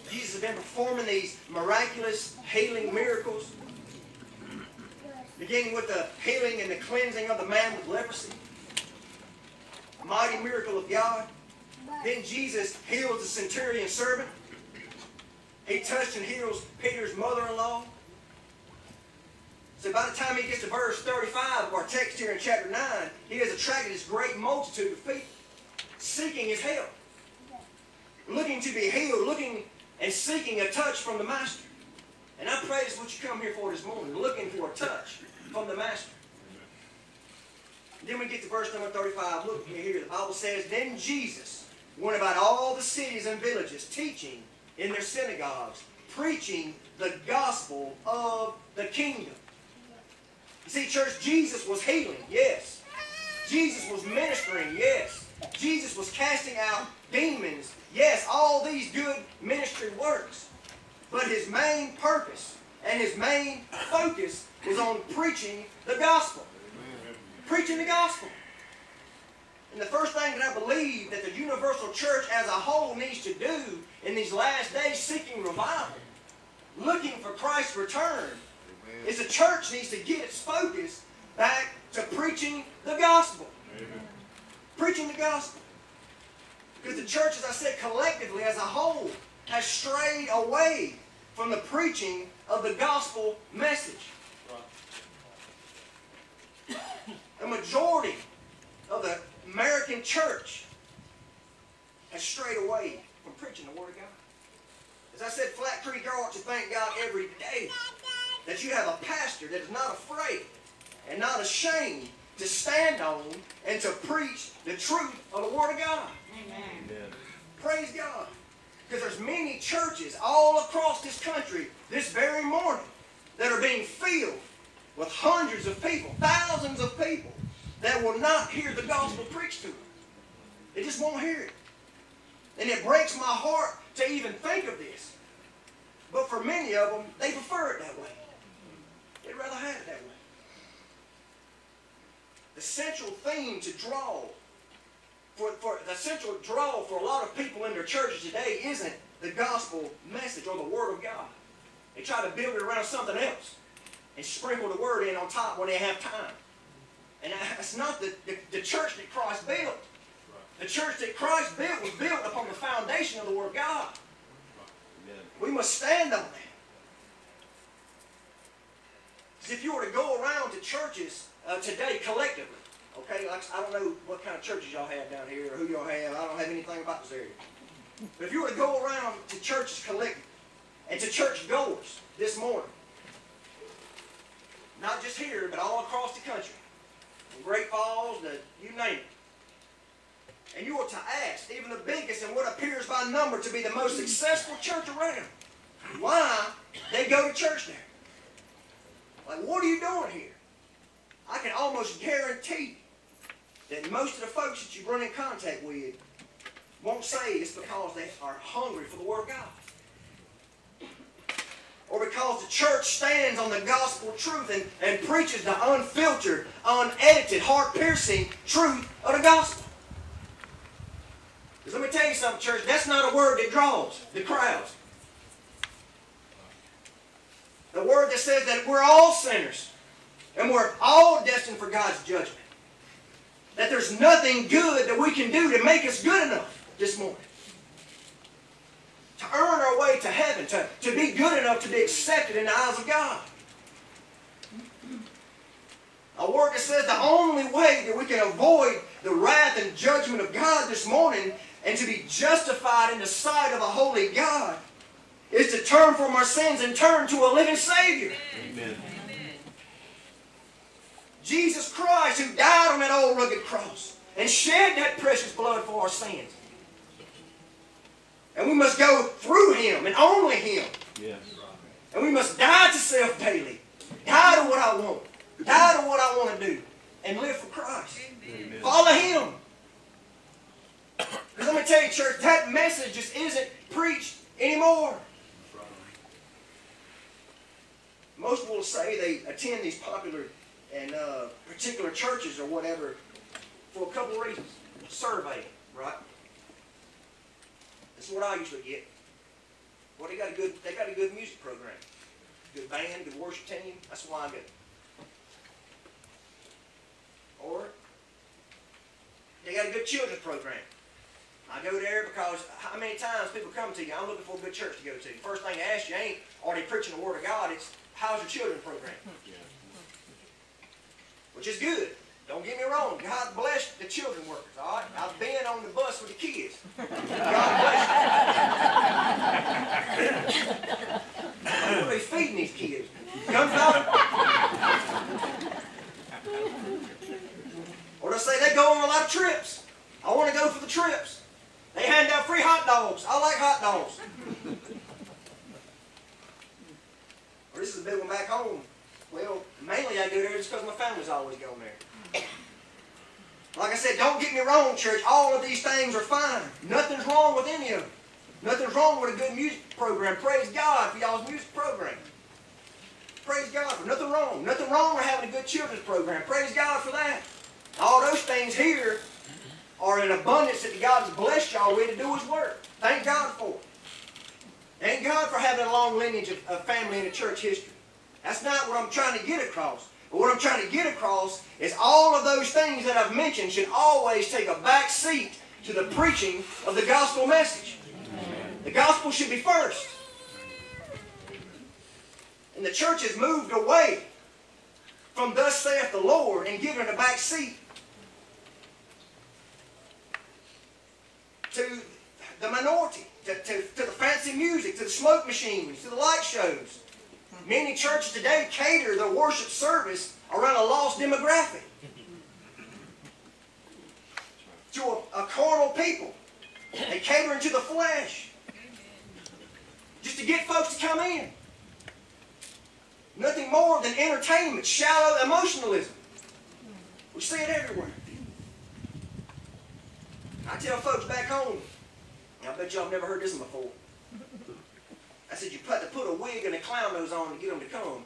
Jesus has been performing these miraculous healing miracles, beginning with the healing and the cleansing of the man with leprosy. A mighty miracle of God. Then Jesus heals the centurion servant He touched and heals Peter's mother-in-law. So by the time he gets to verse 35 of our text here in chapter 9, he has attracted this great multitude of people seeking his help, looking to be healed, looking and seeking a touch from the Master. And I pray that's what you come here for this morning, looking for a touch from the Master. Then we get to verse number 35. Look here. The Bible says, Then Jesus went about all the cities and villages, teaching in their synagogues, preaching the gospel of the kingdom. See, church, Jesus was healing, yes. Jesus was ministering, yes. Jesus was casting out demons, yes. All these good ministry works. But his main purpose and his main focus was on preaching the gospel. Preaching the gospel. And the first thing that I believe that the universal church as a whole needs to do in these last days, seeking revival, looking for Christ's return, is the church needs to get its focus back to preaching the gospel. Preaching the gospel. Because the church, as I said, collectively, as a whole, has strayed away from the preaching of the gospel message. The majority of the American church has strayed away from preaching the Word of God. As I said, Flat Creek to thank God every day that you have a pastor that is not afraid and not ashamed to stand on and to preach the truth of the Word of God. Amen. Praise God. Because there's many churches all across this country this very morning that are being filled with hundreds of people, thousands of people that will not hear the gospel preached to them. They just won't hear it. And it breaks my heart to even think of this. But for many of them, they prefer it that way. They'd rather have it that way. The central theme to draw for, for the central draw for a lot of people in their churches today isn't the gospel message or the word of God. They try to build it around something else and sprinkle the word in on top when they have time. And that's not the, the, the church that Christ built. The church that Christ built was built upon the foundation of the Word of God. We must stand on that. 'Cause if you were to go around to churches uh, today collectively, okay, like, I don't know what kind of churches y'all have down here or who y'all have. I don't have anything about this area. But if you were to go around to churches collectively and to church goers this morning, not just here, but all across the country, from Great Falls to you name it, and you were to ask even the biggest and what appears by number to be the most successful church around, why they go to church there. Like, what are you doing here? I can almost guarantee that most of the folks that you run in contact with won't say it's because they are hungry for the Word of God. Or because the church stands on the gospel truth and, and preaches the unfiltered, unedited, heart-piercing truth of the gospel. Because let me tell you something, church, that's not a word that draws the crowds. The word that says that we're all sinners and we're all destined for God's judgment. That there's nothing good that we can do to make us good enough this morning. To earn our way to heaven, to, to be good enough to be accepted in the eyes of God. A word that says the only way that we can avoid the wrath and judgment of God this morning and to be justified in the sight of a holy God is to turn from our sins and turn to a living Savior. Amen. Jesus Christ, who died on that old rugged cross and shed that precious blood for our sins. And we must go through Him and only Him. Yes. And we must die to self daily. Die to what I want. Die to what I want to do. And live for Christ. Amen. Follow Him. Because let me tell you, church, that message just isn't preached anymore. Most will say they attend these popular and uh, particular churches or whatever for a couple of reasons. Survey, right? That's what I usually get. Well, they got a good they got a good music program, good band, good worship team. That's why I go. Or they got a good children's program. I go there because how many times people come to you, I'm looking for a good church to go to. First thing they ask you ain't, are they preaching the Word of God? It's, how's your children program? Hmm. Which is good. Don't get me wrong. God bless the children workers, all right? I've been on the bus with the kids. *laughs* God bless you. What are they feeding these kids? Gunpowder? Or they say they go on a lot of trips. I want to go for the trips. They hand out free hot dogs. I like hot dogs. This is a big one back home. Well, mainly I go there just because my family's always going there. Like I said, don't get me wrong, church. All of these things are fine. Nothing's wrong with any of them. Nothing's wrong with a good music program. Praise God for y'all's music program. Praise God for nothing wrong. Nothing wrong with having a good children's program. Praise God for that. All those things here are in abundance that God has blessed y'all with to do His work. Thank God for it. Thank God for having a long lineage of, of family in the church history. That's not what I'm trying to get across. But what I'm trying to get across is all of those things that I've mentioned should always take a back seat to the preaching of the gospel message. The gospel should be first. And the church has moved away from thus saith the Lord and given a back seat to the minority, to, to, to the fancy music, to the smoke machines, to the light shows. Many churches today cater their worship service around a lost demographic. To a, a carnal people. They cater into the flesh. Just to get folks to come in. Nothing more than entertainment, shallow emotionalism. We see it everywhere. I tell folks back home, I bet y'all have never heard this one before. I said, you put to put a wig and a clown nose on to get them to come.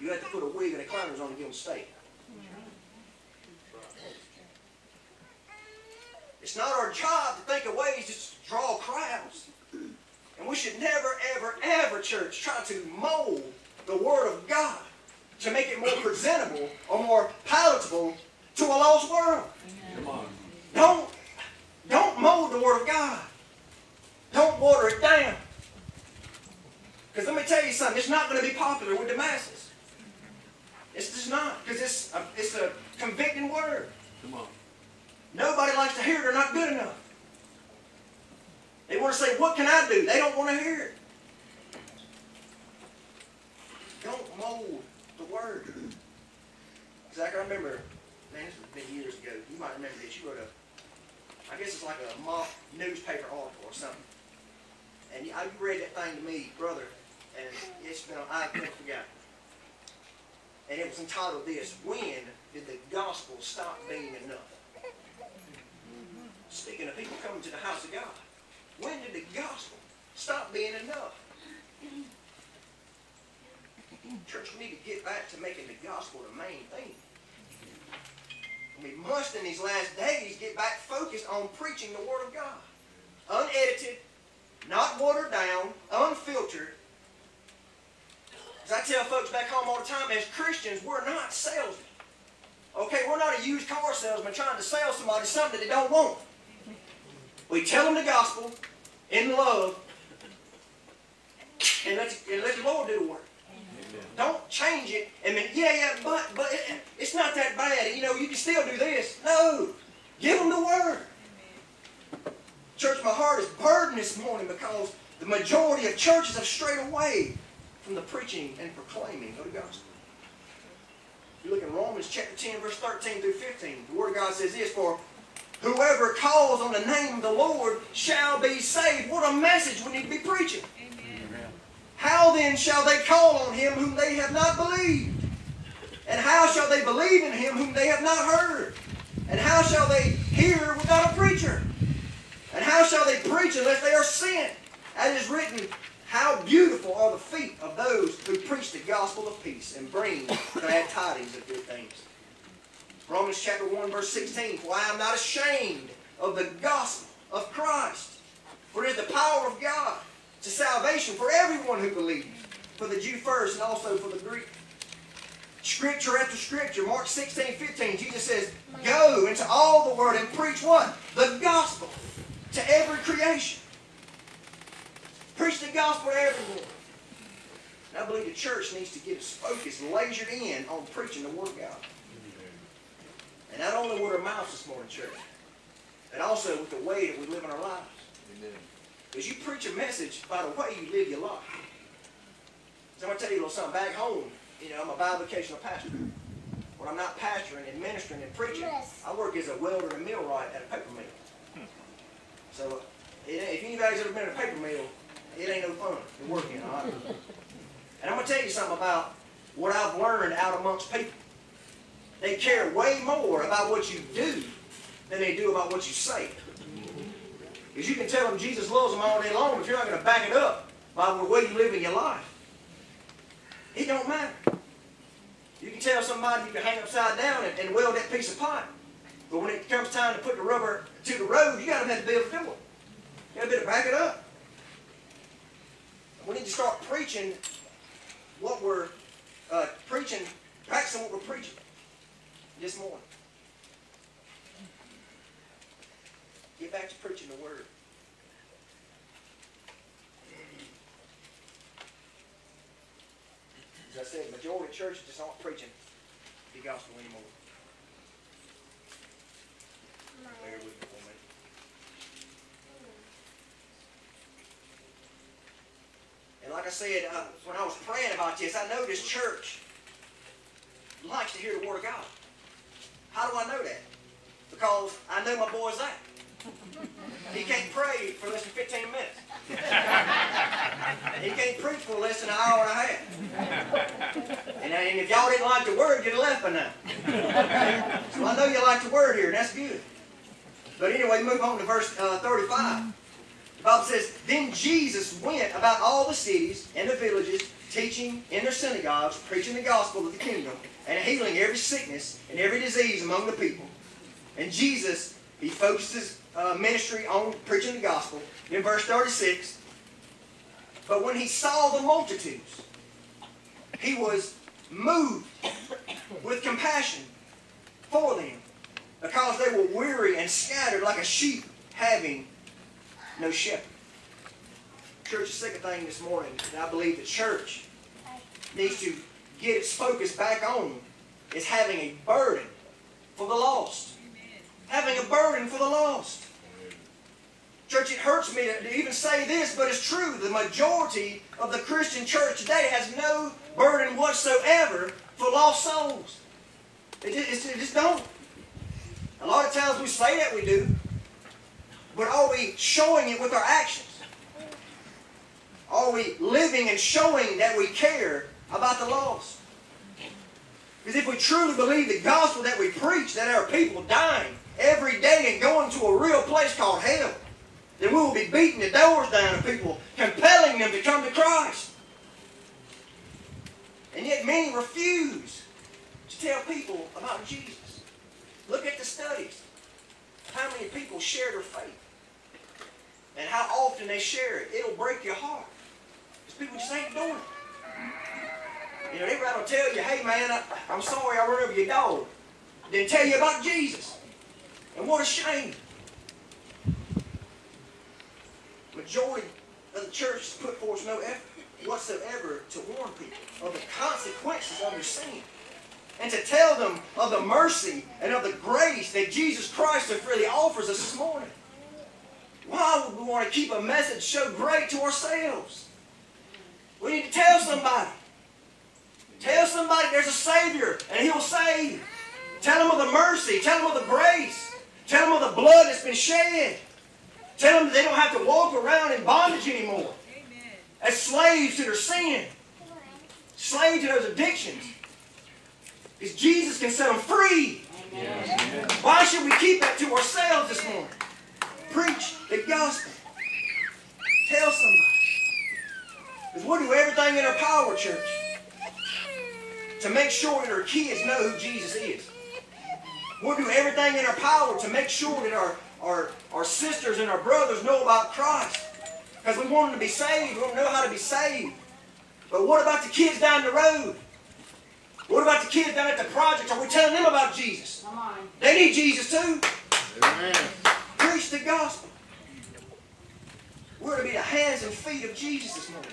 You have to put a wig and a clown nose on to get them to stay. It's not our job to think of ways to draw crowds. And we should never, ever, ever, church, try to mold the Word of God to make it more presentable or more palatable to a lost world. Don't, don't mold the Word of God. Don't water it down. Because let me tell you something, it's not going to be popular with the masses. It's just not, because it's a, it's a convicting word. Come on. Nobody likes to hear it, they're not good enough. They want to say, What can I do? They don't want to hear it. Don't mold the word. Zach, I remember, man, this has been years ago. You might remember this. You wrote a, I guess it's like a mock newspaper article or something. And you, oh, you read that thing to me, brother, and it's been, I've never forgotten. And it was entitled this When did the gospel stop being enough? Speaking of people coming to the house of God, when did the gospel stop being enough? Church, we need to get back to making the gospel the main thing. We must, in these last days, get back focused on preaching the Word of God. Unedited, not watered down, unfiltered. As I tell folks back home all the time, as Christians, we're not salesmen. Okay, we're not a used car salesman trying to sell somebody something that they don't want. We tell them the gospel in love and let, the, and let the Lord do the work. Don't change it and then, yeah, yeah, but but it, it's not that bad. You know, you can still do this. No. Give them the word. Church, my heart is burdened this morning because the majority of churches have strayed away from the preaching and proclaiming of the gospel. If You look in Romans chapter 10, verse 13 through 15. The Word of God says this, For whoever calls on the name of the Lord shall be saved. What a message we need to be preaching. How then shall they call on him whom they have not believed? And how shall they believe in him whom they have not heard? And how shall they hear without a preacher? And how shall they preach unless they are sent? As is written, how beautiful are the feet of those who preach the gospel of peace and bring glad tidings of good things. Romans chapter 1, verse 16. For I am not ashamed of the gospel of Christ, for it is the power of God to salvation for everyone who believes, for the Jew first and also for the Greek. Scripture after scripture, Mark 16, 15, Jesus says, Go into all the world and preach what? The gospel. To every creation. Preach the gospel to everyone. And I believe the church needs to get its focus lasered in on preaching the Word of God. And not only with our mouths this morning, church, but also with the way that we live in our lives. Because you preach a message by the way you live your life. So I'm going to tell you a little something. Back home, you know, I'm a bivocational pastor. When I'm not pastoring and ministering and preaching, I work as a welder and a millwright at a paper mill. So it, if anybody's ever been at a paper mill, it ain't no fun to work in, all right? And I'm going to tell you something about what I've learned out amongst people. They care way more about what you do than they do about what you say. Because you can tell them Jesus loves them all day long, but you're not going to back it up by the way you live in your life. It don't matter. You can tell somebody you can hang upside down and, and weld that piece of pipe. But when it comes time to put the rubber to the road, you got to have to be able to do it. You got to be able to back it up. We need to start preaching what we're uh, preaching, practicing what we're preaching this morning. Get back to preaching the word. As I said, majority of churches just aren't preaching the gospel anymore. With. And like I said, uh, when I was praying about this, I know this church likes to hear the word of God. How do I know that? Because I know my boy Zach. He can't pray for less than 15 minutes. he can't preach for less than an hour and a half. And, and if y'all didn't like the word, you'd have left by now. so I know you like the word here, and that's good. But anyway, move on to verse uh, 35. The Bible says, Then Jesus went about all the cities and the villages, teaching in their synagogues, preaching the gospel of the kingdom, and healing every sickness and every disease among the people. And Jesus, he focused his uh, ministry on preaching the gospel. In verse 36, but when he saw the multitudes, he was moved with compassion for them because they were weary and scattered like a sheep having no shepherd. Church, the second thing this morning that I believe the church needs to get its focus back on is having a burden for the lost. Having a burden for the lost. Church, it hurts me to, to even say this, but it's true. The majority of the Christian church today has no burden whatsoever for lost souls. It just, it just don't. A lot of times we say that we do, but are we showing it with our actions? Are we living and showing that we care about the lost? Because if we truly believe the gospel that we preach, that are people dying every day and going to a real place called hell, then we will be beating the doors down of people, compelling them to come to Christ. And yet many refuse to tell people about Jesus. Look at the studies. How many people share their faith? And how often they share it. It'll break your heart. Because people just ain't doing it. You know, everybody will tell you, hey man, I, I'm sorry I run over your dog. Then tell you about Jesus. And what a shame. Majority of the church has put forth no effort whatsoever to warn people of the consequences of their sin. And to tell them of the mercy and of the grace that Jesus Christ so freely offers us this morning. Why would we want to keep a message so great to ourselves? We need to tell somebody. Tell somebody there's a Savior and He'll save. Tell them of the mercy. Tell them of the grace. Tell them of the blood that's been shed. Tell them that they don't have to walk around in bondage anymore. Amen. As slaves to their sin. Slaves to those addictions. Because Jesus can set them free. Why should we keep that to ourselves this morning? Preach the gospel. Tell somebody. Because we'll do everything in our power, church, to make sure that our kids know who Jesus is. We'll do everything in our power to make sure that our, our, our sisters and our brothers know about Christ. Because we want them to be saved. We want them to know how to be saved. But what about the kids down the road? What about the kids down at the project? Are we telling them about Jesus? Come on. They need Jesus too. Amen. Preach the gospel. We're to be the hands and feet of Jesus this morning.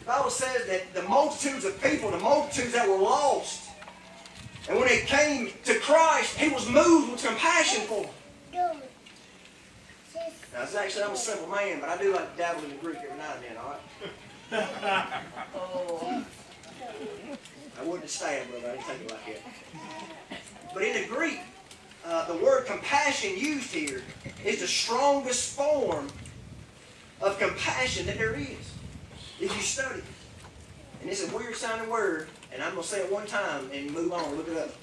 The Bible says that the multitudes of people, the multitudes that were lost, and when they came to Christ, He was moved with compassion for them. Now, it's actually, I'm a simple man, but I do like to dabble in the Greek every now and then, all right? *laughs* oh. I wouldn't stand, brother. I didn't take it like that. But in the Greek, uh, the word compassion used here is the strongest form of compassion that there is. If you study. And it's a weird sounding word, and I'm going to say it one time and move on. Look it up.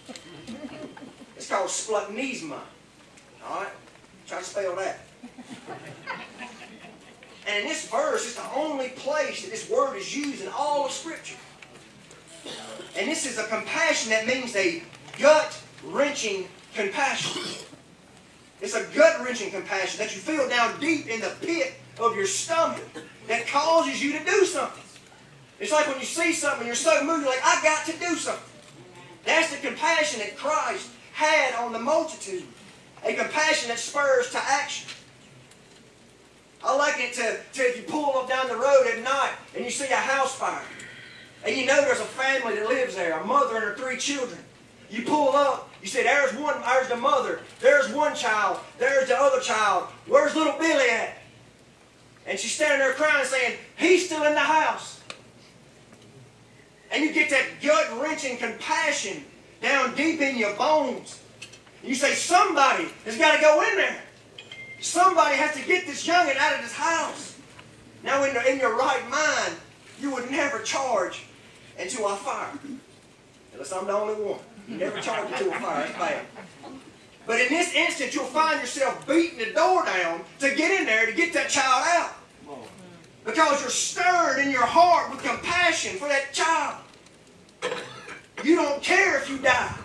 It's called splagnisma. All right? Try to spell that. And in this verse, it's the only place that this word is used in all of Scripture. And this is a compassion that means a gut wrenching compassion. It's a gut wrenching compassion that you feel down deep in the pit of your stomach that causes you to do something. It's like when you see something, and you're so moved, you're like, I got to do something. That's the compassion that Christ had on the multitude. A compassion that spurs to action. I like it to, to if you pull up down the road at night and you see a house fire. And you know there's a family that lives there, a mother and her three children. You pull up, you say, there's one, there's the mother, there's one child, there's the other child. Where's little Billy at? And she's standing there crying saying, he's still in the house. And you get that gut wrenching compassion down deep in your bones. You say, somebody has got to go in there. Somebody has to get this youngin out of this house. Now, in, the, in your right mind, you would never charge into a fire. Unless I'm the only one. You never charge into a fire. That's bad. But in this instance, you'll find yourself beating the door down to get in there to get that child out. Because you're stirred in your heart with compassion for that child. You don't care if you die.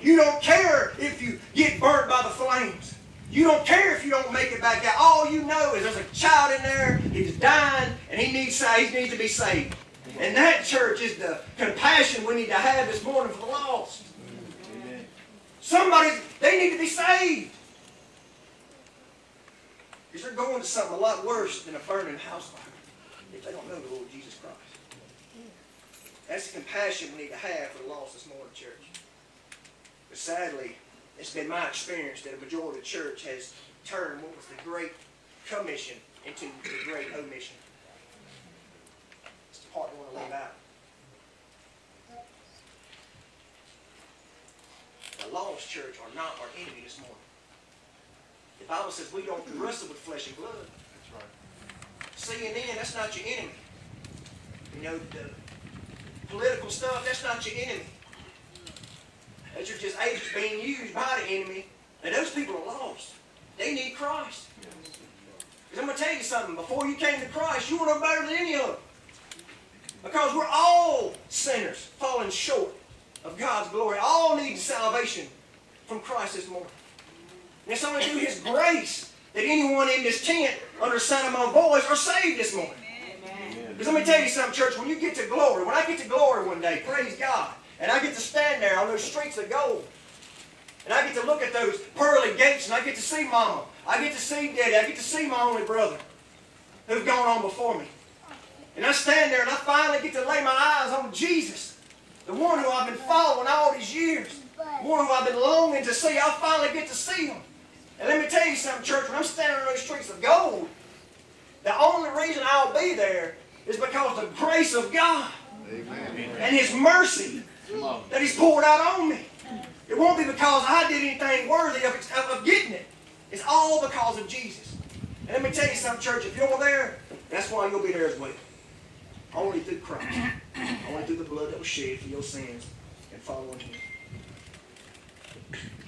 You don't care if you get burnt by the flames. You don't care if you don't make it back out. All you know is there's a child in there, he's dying, and he needs, he needs to be saved. And that, church, is the compassion we need to have this morning for the lost. Somebody, they need to be saved. Because they're going to something a lot worse than a burning house fire if they don't know the Lord Jesus Christ. That's the compassion we need to have for the lost this morning, church. But sadly, it's been my experience that a majority of the church has turned what was the Great Commission into the Great Omission. Part want to leave out. The lost church are not our enemy this morning. The Bible says we don't wrestle with flesh and blood. That's right. CNN, that's not your enemy. You know, the political stuff, that's not your enemy. Those are just agents being used by the enemy. And those people are lost. They need Christ. Because I'm going to tell you something. Before you came to Christ, you were no better than any of them. Because we're all sinners, falling short of God's glory. All need salvation from Christ this morning. And it's only through His grace that anyone in this tent, under the sound of my voice, are saved this morning. Because let me tell you something, church. When you get to glory, when I get to glory one day, praise God, and I get to stand there on those streets of gold, and I get to look at those pearly gates, and I get to see Mama, I get to see Daddy, I get to see my only brother who's gone on before me. And I stand there and I finally get to lay my eyes on Jesus, the one who I've been following all these years, the one who I've been longing to see. I'll finally get to see him. And let me tell you something, church, when I'm standing on those streets of gold, the only reason I'll be there is because the grace of God and His mercy that He's poured out on me. It won't be because I did anything worthy of, of getting it. It's all because of Jesus. And let me tell you something, church, if you're there, that's why you'll be there as well. Only through Christ. Only through the blood that was shed for your sins and following Him.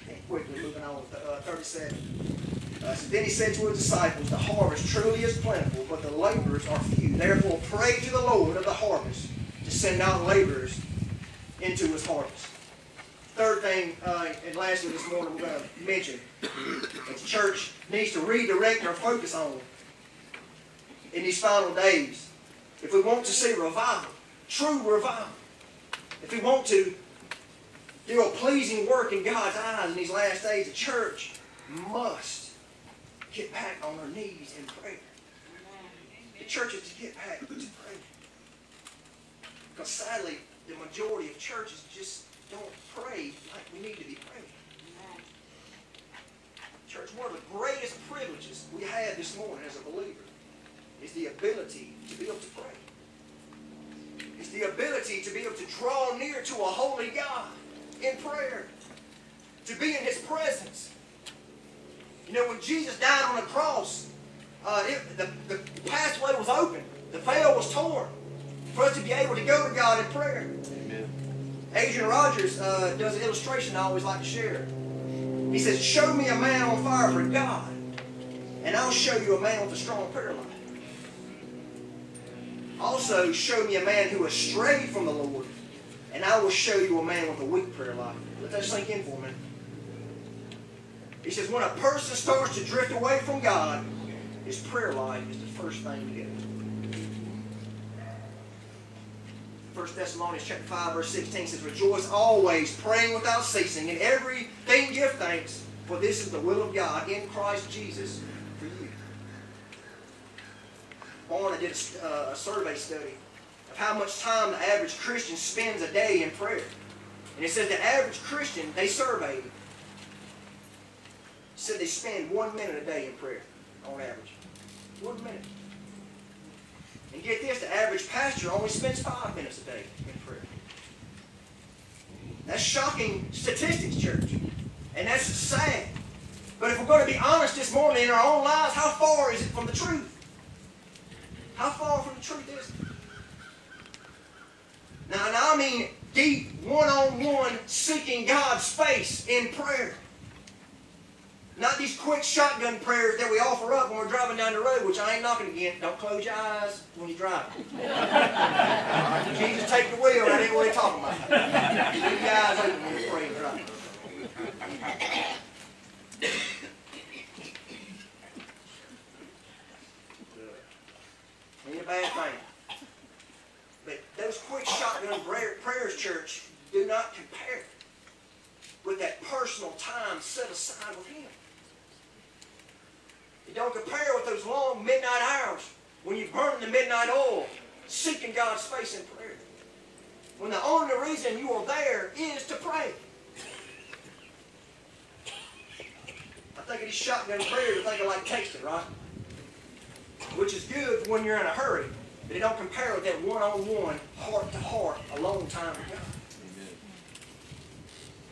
And quickly moving on to uh, 37. Uh, so then he said to his disciples, The harvest truly is plentiful, but the laborers are few. Therefore pray to the Lord of the harvest to send out laborers into his harvest. Third thing, uh, and lastly this morning we're going to mention, that the church needs to redirect our focus on in these final days. If we want to see revival, true revival, if we want to do a pleasing work in God's eyes in these last days, the church must get back on their knees in prayer. The churches to get back to pray. Because sadly, the majority of churches just don't pray like we need to be praying. Church, one of the greatest privileges we had this morning as a believer is the ability to be able to pray. It's the ability to be able to draw near to a holy God in prayer. To be in His presence. You know, when Jesus died on the cross, uh, it, the, the pathway was open. The veil was torn for us to be able to go to God in prayer. Amen. Adrian Rogers uh, does an illustration I always like to share. He says, Show me a man on fire for God, and I'll show you a man with a strong prayer life. Also, show me a man who has strayed from the Lord, and I will show you a man with a weak prayer life. Let that sink in for a minute. He says, When a person starts to drift away from God, his prayer life is the first thing to get. 1 Thessalonians chapter 5, verse 16 says, Rejoice always, praying without ceasing, in everything give thanks, for this is the will of God in Christ Jesus. Barna did a, uh, a survey study of how much time the average Christian spends a day in prayer. And it says the average Christian they surveyed said they spend one minute a day in prayer on average. One minute. And get this, the average pastor only spends five minutes a day in prayer. That's shocking statistics, church. And that's sad. But if we're going to be honest this morning in our own lives, how far is it from the truth? How far from the truth is it? Now, now I mean deep, one-on-one, seeking God's face in prayer. Not these quick shotgun prayers that we offer up when we're driving down the road, which I ain't knocking again. Don't close your eyes when you drive. *laughs* Jesus, take the wheel. That ain't what he's talking about. Keep your eyes open when you pray and drive. Bad thing. But those quick shotgun prayers, church, do not compare with that personal time set aside with Him. It don't compare with those long midnight hours when you burn the midnight oil, seeking God's face in prayer. When the only reason you are there is to pray. I think of these shotgun prayers, I think I like tasting, right? Which is good when you're in a hurry, but it don't compare with that one-on-one, heart-to-heart, a long time God.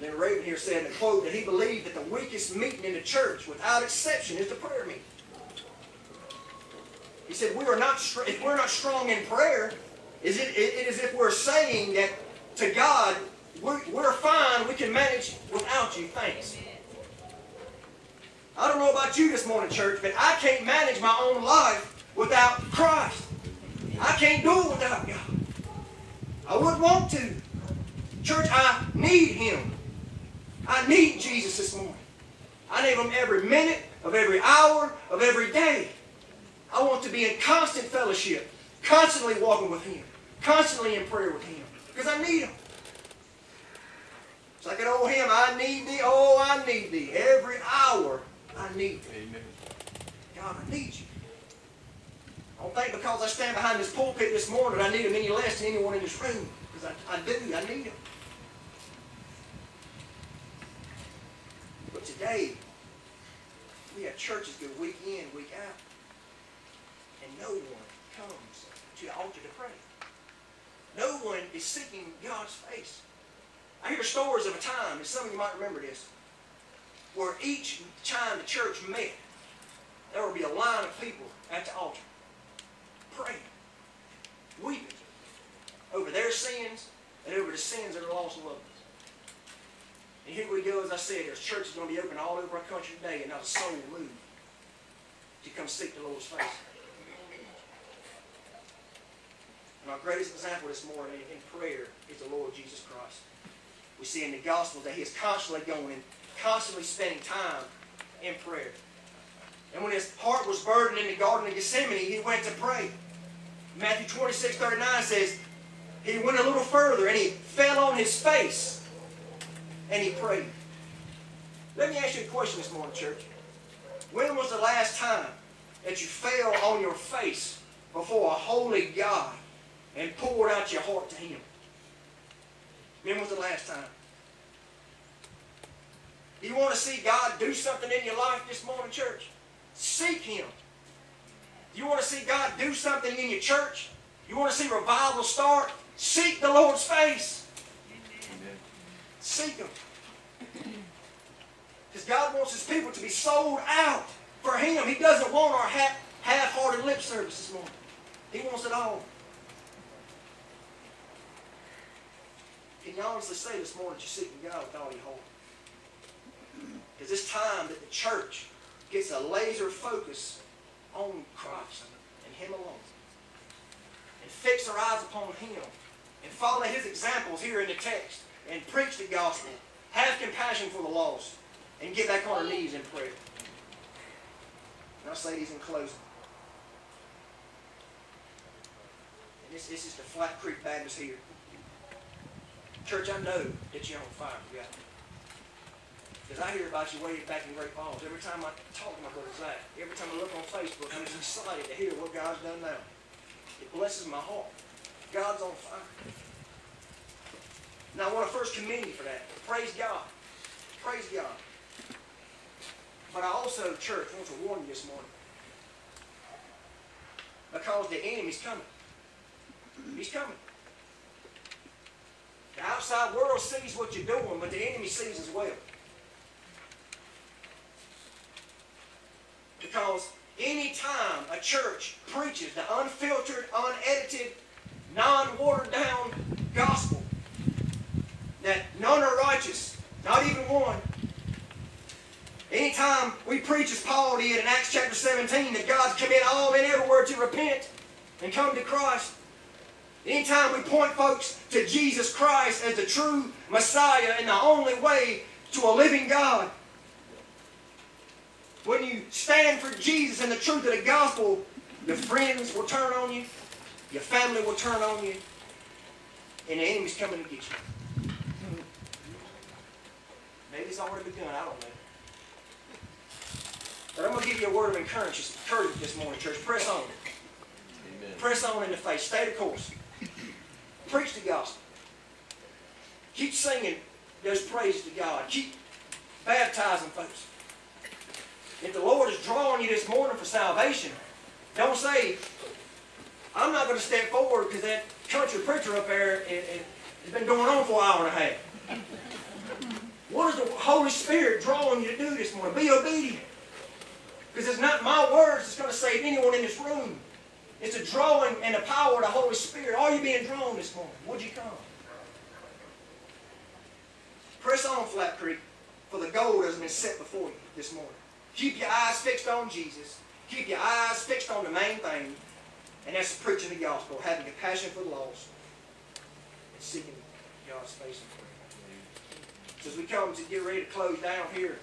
Then Ravenhill said in a quote that he believed that the weakest meeting in the church, without exception, is the prayer meeting. He said, "We are not str- if we're not strong in prayer, is it, it, it is if we're saying that to God, we're, we're fine, we can manage without you. Thanks." I don't know about you this morning, church, but I can't manage my own life without Christ. I can't do it without God. I wouldn't want to. Church, I need Him. I need Jesus this morning. I need Him every minute of every hour of every day. I want to be in constant fellowship, constantly walking with Him, constantly in prayer with Him, because I need Him. It's like an old hymn, I need Thee, oh, I need Thee. Every hour, I need Thee. Amen. God, I need You. I don't think because I stand behind this pulpit this morning, I need Him any less than anyone in this room, because I, I do, I need Him. But today, we have churches go week in, week out, and no one comes to the altar to pray. No one is seeking God's face. I hear stories of a time, and some of you might remember this, where each time the church met, there would be a line of people at the altar praying, weeping over their sins and over the sins of their lost loved ones. And here we go, as I said, there's churches going to be open all over our country today, and not a soul moved to come seek the Lord's face. And our greatest example this morning in prayer is the Lord Jesus Christ. We see in the Gospels that He is constantly going, and constantly spending time in prayer. And when His heart was burdened in the Garden of Gethsemane, He went to pray. Matthew 26, 39 says, He went a little further and He fell on His face and he prayed. Let me ask you a question this morning, church. When was the last time that you fell on your face before a holy God and poured out your heart to Him? When was the last time? You want to see God do something in your life this morning, church? Seek Him. You want to see God do something in your church? You want to see revival start? Seek the Lord's face. Amen. Seek Him. *clears throat* Because God wants His people to be sold out for Him. He doesn't want our half, half-hearted lip service this morning. He wants it all. Can you honestly say this morning that you're seeking God with all your heart? Because it's time that the church gets a laser focus on Christ and Him alone. And fix our eyes upon Him. And follow His examples here in the text. And preach the gospel. Have compassion for the lost. And get back on our knees in prayer. And I'll say these in closing. And this, this is the Flat Creek Baptist here. Church, I know that you're on fire for God. Because I hear about you way back in Great Falls. Every time I talk to my brother Zach, every time I look on Facebook, I'm just excited to hear what God's done now. It blesses my heart. God's on fire. Now I want to first commend you for that. Praise God. Praise God. But I also, church, want to warn you this morning. Because the enemy's coming. He's coming. The outside world sees what you're doing, but the enemy sees as well. Because anytime a church preaches the unfiltered, unedited, non-watered down gospel, that none are righteous, not even one. Anytime we preach as Paul did in Acts chapter 17 that God's commanded all men everywhere to repent and come to Christ. Anytime we point folks to Jesus Christ as the true Messiah and the only way to a living God. When you stand for Jesus and the truth of the gospel, your friends will turn on you, your family will turn on you, and the enemy's coming to get you. Maybe it's already begun, I don't know. But I'm going to give you a word of encouragement this morning, church. Press on. Amen. Press on in the faith. Stay the course. Preach the gospel. Keep singing those praises to God. Keep baptizing folks. If the Lord is drawing you this morning for salvation, don't say, I'm not going to step forward because that country preacher up there it, it, has been going on for an hour and a half. What is the Holy Spirit drawing you to do this morning? Be obedient. Because it's not my words that's going to save anyone in this room. It's a drawing and the power of the Holy Spirit. Are you being drawn this morning? Would you come? Press on, Flat Creek, for the goal has been set before you this morning. Keep your eyes fixed on Jesus. Keep your eyes fixed on the main thing, and that's preaching the gospel, having compassion for the lost, and seeking God's face in prayer. So as we come to get ready to close down here,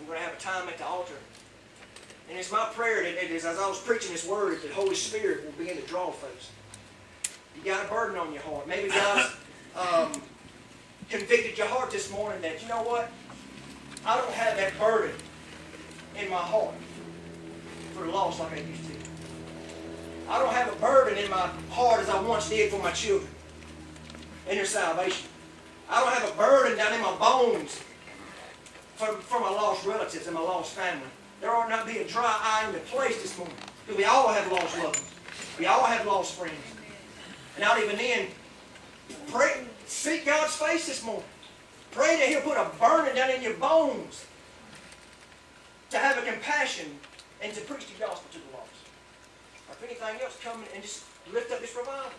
we're going to have a time at the altar. And it's my prayer that, that as I was preaching this word, that the Holy Spirit will begin to draw folks. You got a burden on your heart. Maybe God's *laughs* um, convicted your heart this morning that, you know what? I don't have that burden in my heart for the lost like I used to. I don't have a burden in my heart as I once did for my children and their salvation. I don't have a burden down in my bones for, for my lost relatives and my lost family. There ought not be a dry eye in the place this morning. Because we all have lost loved ones. We all have lost friends. And not even then, pray, seek God's face this morning. Pray that He'll put a burning down in your bones to have a compassion and to preach the gospel to the lost. Or if anything else, come and just lift up this revival.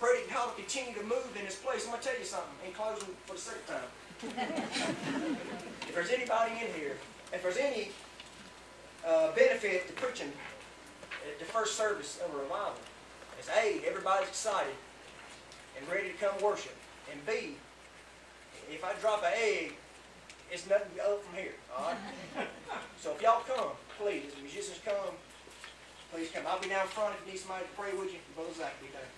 Pray that God will continue to move in this place. I'm going to tell you something in closing for the second time. *laughs* if there's anybody in here, if there's any uh, benefit to preaching at the first service of a revival, it's A, everybody's excited and ready to come worship. And B, if I drop an egg, it's nothing to go from here. All right? so if y'all come, please, as the musicians come, please come. I'll be down front if you need somebody to pray with you. Brother Zach will be there.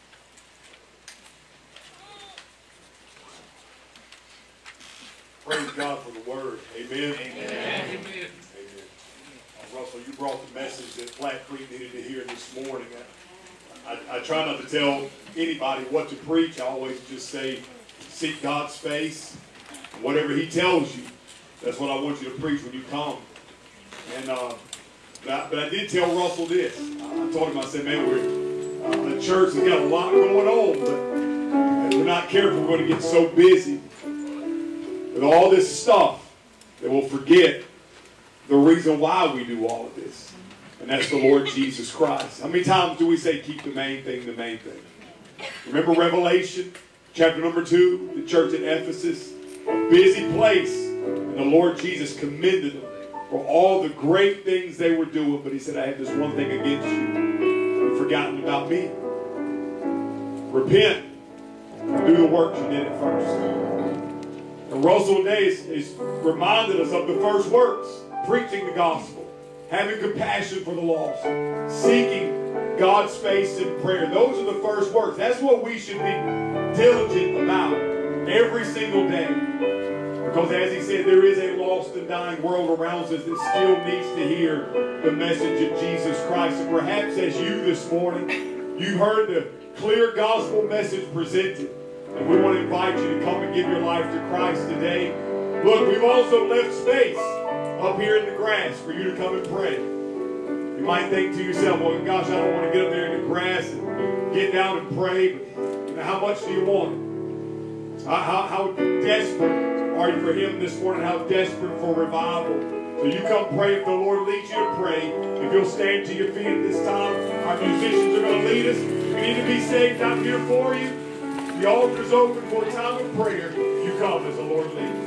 Praise God for the word. Amen. Amen. Amen. Uh, Russell, you brought the message that Flat Creek needed to hear this morning. I, I try not to tell anybody what to preach. I always just say, seek God's face. Whatever He tells you, that's what I want you to preach when you come. And uh, but, I, but I did tell Russell this. I told him, I said, man, we're uh, a church that's got a lot going on, but if we're not careful, we're going to get so busy with all this stuff that we'll forget the reason why we do all of this. And that's the Lord Jesus Christ. How many times do we say keep the main thing the main thing? Remember Revelation chapter number 2, the church at Ephesus, a busy place. And the Lord Jesus commended them for all the great things they were doing, but he said, I have this one thing against you. You've forgotten about me. Repent and do the work you did at first. And Russell Days is reminded us of the first works, preaching the gospel, having compassion for the lost, seeking God's face in prayer. Those are the first works. That's what we should be diligent about every single day. Because as he said, there is a lost and dying world around us that still needs to hear the message of Jesus Christ. And perhaps as you this morning, you heard the clear gospel message presented. And we want to invite you to come and give your life to Christ today. Look, we've also left space up here in the grass for you to come and pray. You might think to yourself, well, gosh, I don't want to get up there in the grass and get down and pray. But how much do you want? How, how, desperate are you for Him this morning? How desperate for revival. So you come pray if the Lord leads you to pray. If you'll stand to your feet at this time, our musicians are going to lead us. If you need to be saved, I'm here for you. The altar is open for a time of prayer. You come as the Lord leads.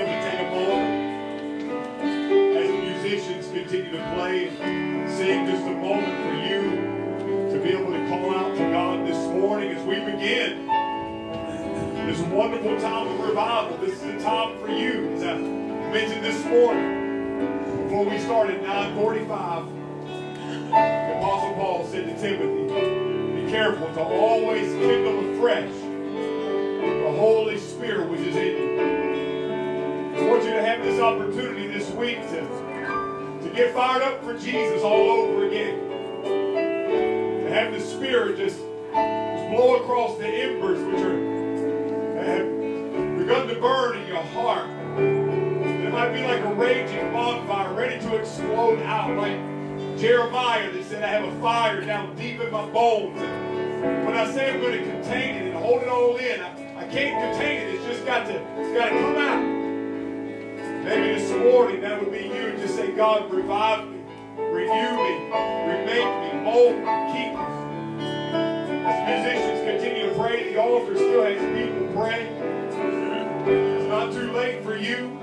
To take a moment as musicians continue to play and sing. Just a moment for you to be able to call out to God this morning as we begin this wonderful time of revival. This is a time for you. As I mentioned this morning, before we started 945, the Apostle Paul said to Timothy, be careful to always kindle afresh the Holy Spirit which is in you. To get fired up for Jesus all over again. To have the Spirit just, just blow across the embers which are have begun to burn in your heart. It might be like a raging bonfire ready to explode out, like Jeremiah that said, I have a fire down deep in my bones. And when I say I'm going to contain it and hold it all in, I, I can't contain it. It's just got to, it's got to come out. Maybe this morning that would be you. Just say, God, revive me, renew me, remake me, mold me, keep me. As musicians continue to pray, the altar still has people praying. It's not too late for you.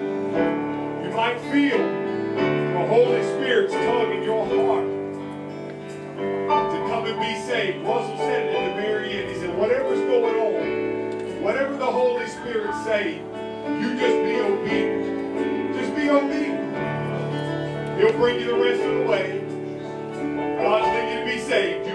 You might feel the Holy Spirit's tug in your heart to come and be saved. Russell said it at the very end. He said, whatever's going on, whatever the Holy Spirit's saying, you just be obedient. He'll bring you the rest of the way. God's leading you to be saved.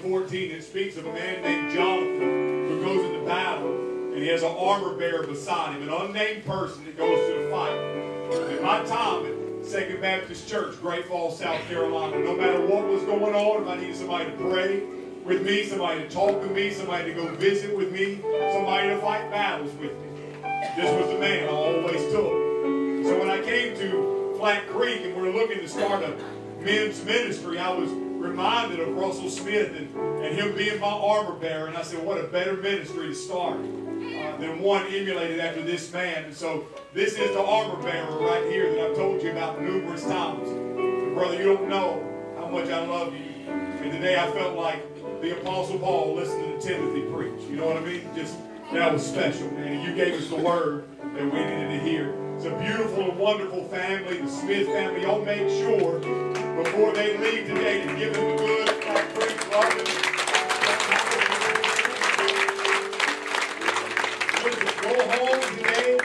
14, it speaks of a man named Jonathan who goes into battle and he has an armor bearer beside him, an unnamed person that goes to the fight. In my time at Second Baptist Church, Great Falls, South Carolina, no matter what was going on, if I needed somebody to pray with me, somebody to talk with me, somebody to go visit with me, somebody to fight battles with me, this was the man I always took. So when I came to Flat Creek and we're looking to start a men's ministry, I was reminded of Russell Smith and, and him being my armor bearer. And I said, what a better ministry to start uh, than one emulated after this man. And so this is the armor bearer right here that I've told you about numerous times. And brother, you don't know how much I love you. And today I felt like the Apostle Paul listening to Timothy preach. You know what I mean? Just that was special, man. You gave us the word that we needed to hear. It's a beautiful and wonderful family, the Smith family. Y'all make sure before they leave today to give them a good Creek love Listen, go home today,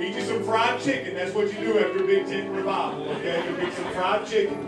eat you some fried chicken. That's what you do after a Big Tent revival, okay? You get some fried chicken.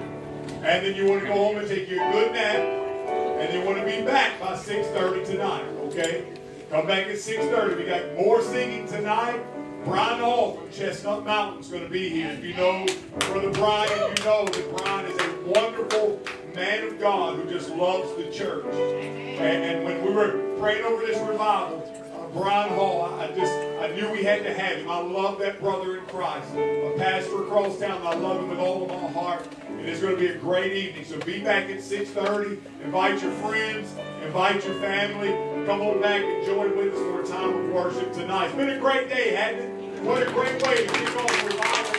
And then you want to go home and take your good nap. And you want to be back by 6.30 tonight, okay? Come back at 6.30. We got more singing tonight. Brian Hall from Chestnut Mountain is going to be here. If you know Brother Brian, you know that Brian is a wonderful man of God who just loves the church. And, and when we were praying over this revival, uh, Brian Hall, I just, I knew we had to have him. I love that brother in Christ. A pastor across town, I love him with all of my heart. And it's going to be a great evening. So be back at 6.30. Invite your friends. Invite your family. Come on back and join with us for a time of worship tonight. It's been a great day, hasn't it? What a great way to kick off revival.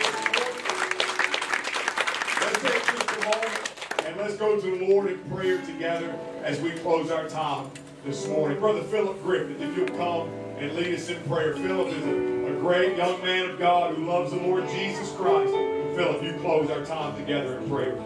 Let's take just a moment and let's go to the Lord in prayer together as we close our time this morning. Brother Philip Griffith, if you'll come and lead us in prayer. Philip is a, a great young man of God who loves the Lord Jesus Christ. And Philip, you close our time together in prayer.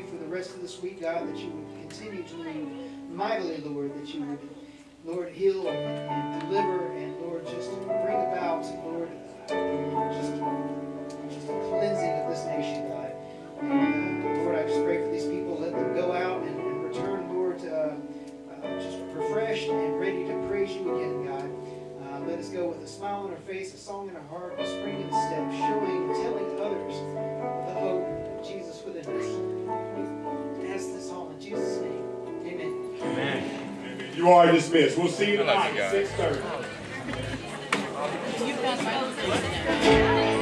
Pray for the rest of this week, God, that you would continue to move mightily, Lord, that you would, Lord, heal and deliver, and Lord, just bring about, Lord, just, just a cleansing of this nation, God. And uh, Lord, I just pray for these people. Let them go out and, and return, Lord, uh, uh, just refreshed and ready to praise you again, God. Uh, let us go with a smile on our face, a song in our heart, a spring in step, showing and telling others the hope of Jesus within us. Jesus' name. Amen. You are dismissed. We'll see you I like tonight you at guys. 6:30.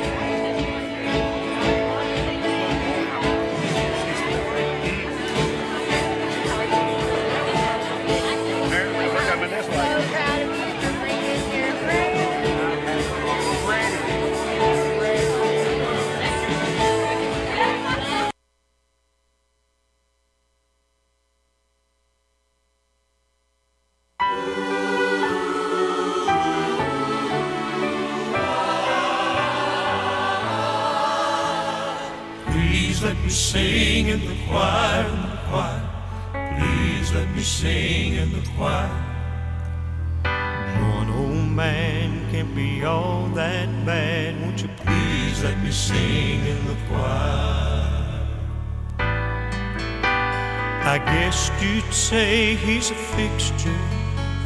I guess you'd say he's a fixture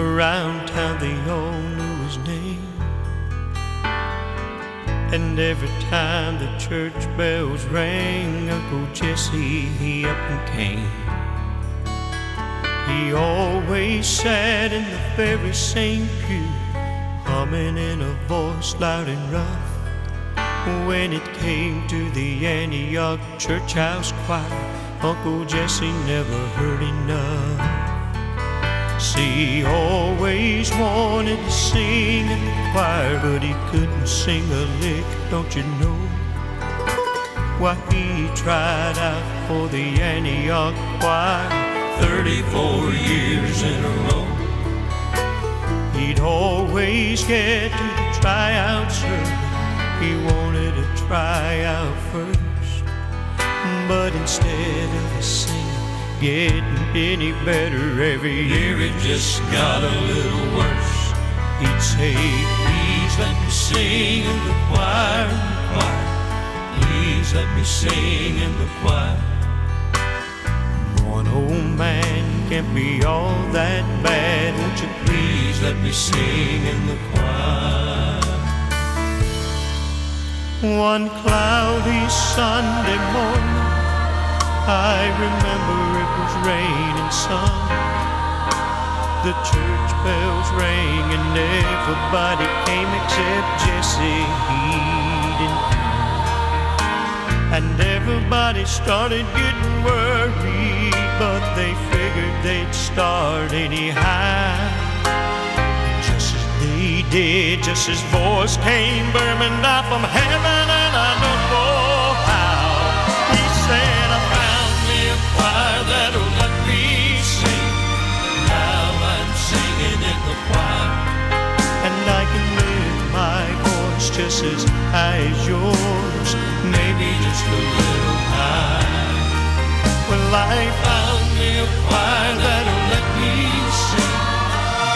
around town. They all knew his name. And every time the church bells rang, Uncle Jesse, he up and came. He always sat in the very same pew, humming in a voice loud and rough. When it came to the Antioch Church House Choir, Uncle Jesse never heard enough. See, he always wanted to sing in the choir, but he couldn't sing a lick, don't you know? Why, he tried out for the Antioch choir 34 years in a row. He'd always get to the tryouts early. He wanted to try out first, but instead of the singing, getting any better every year, it just got a little worse. He'd say, Please let me sing in the choir, in the choir. Please let me sing in the choir. One old man can't be all that bad. Won't you please let me sing in the choir? One cloudy Sunday morning, I remember it was raining sun. The church bells rang and everybody came except Jesse. Come. And everybody started getting worried, but they figured they'd start anyhow. Just as they did, just his voice came booming down from heaven, just as high as yours, maybe just a little high. Well, I found me a choir that'll let me sing.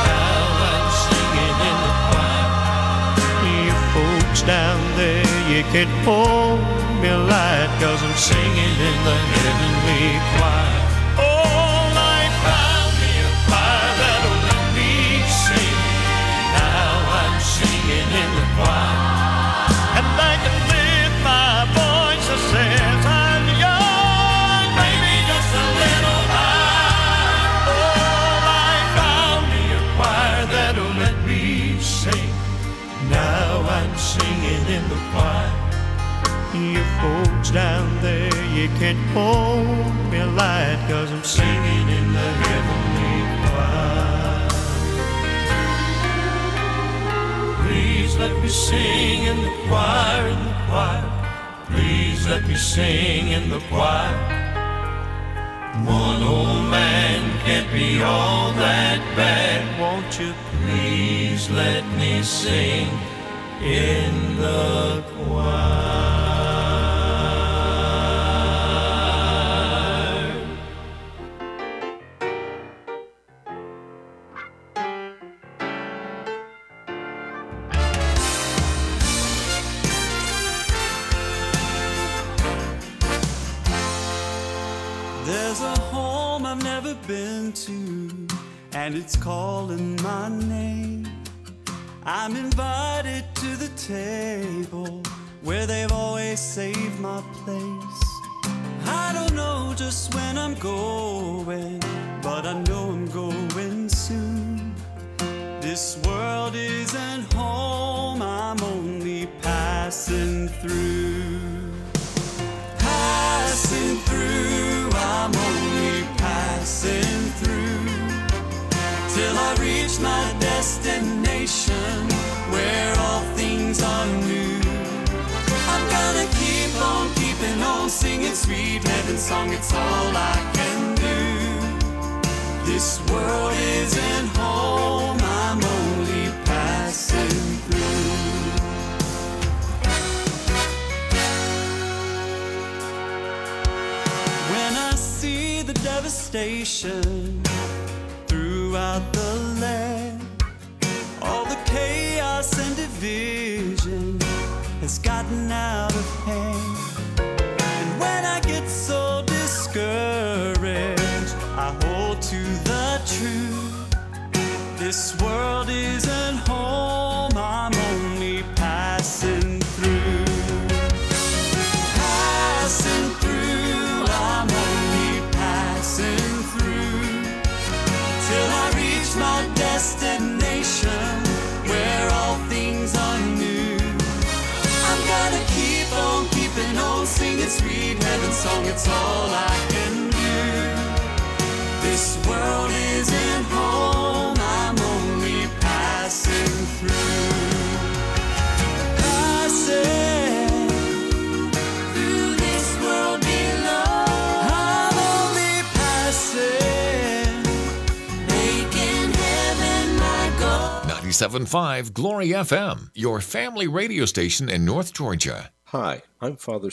Now I'm singing in the choir. You folks down there, you can hold me light, cause I'm singing in the heavenly choir. Folks down there, you can't hold me light, cause I'm singing in the heavenly choir. Please let me sing in the choir, in the choir. Please let me sing in the choir. One old man can't be all that bad. Won't you please let me sing in the choir? Table where they've always saved my place. I don't know just when I'm going, but I know I'm going soon. This world isn't home, I'm only passing through singing sweet heaven song. It's all I can do. This world isn't home. I'm only passing through. When I see the devastation throughout the land, all the chaos and division This world isn't home, I'm only passing through passing through. I'm only passing through till I reach my destination where all things are new. I'm gonna keep on keeping on singing sweet heaven song. It's all I 97.5 Glory FM, your family radio station in North Georgia. Hi, I'm Father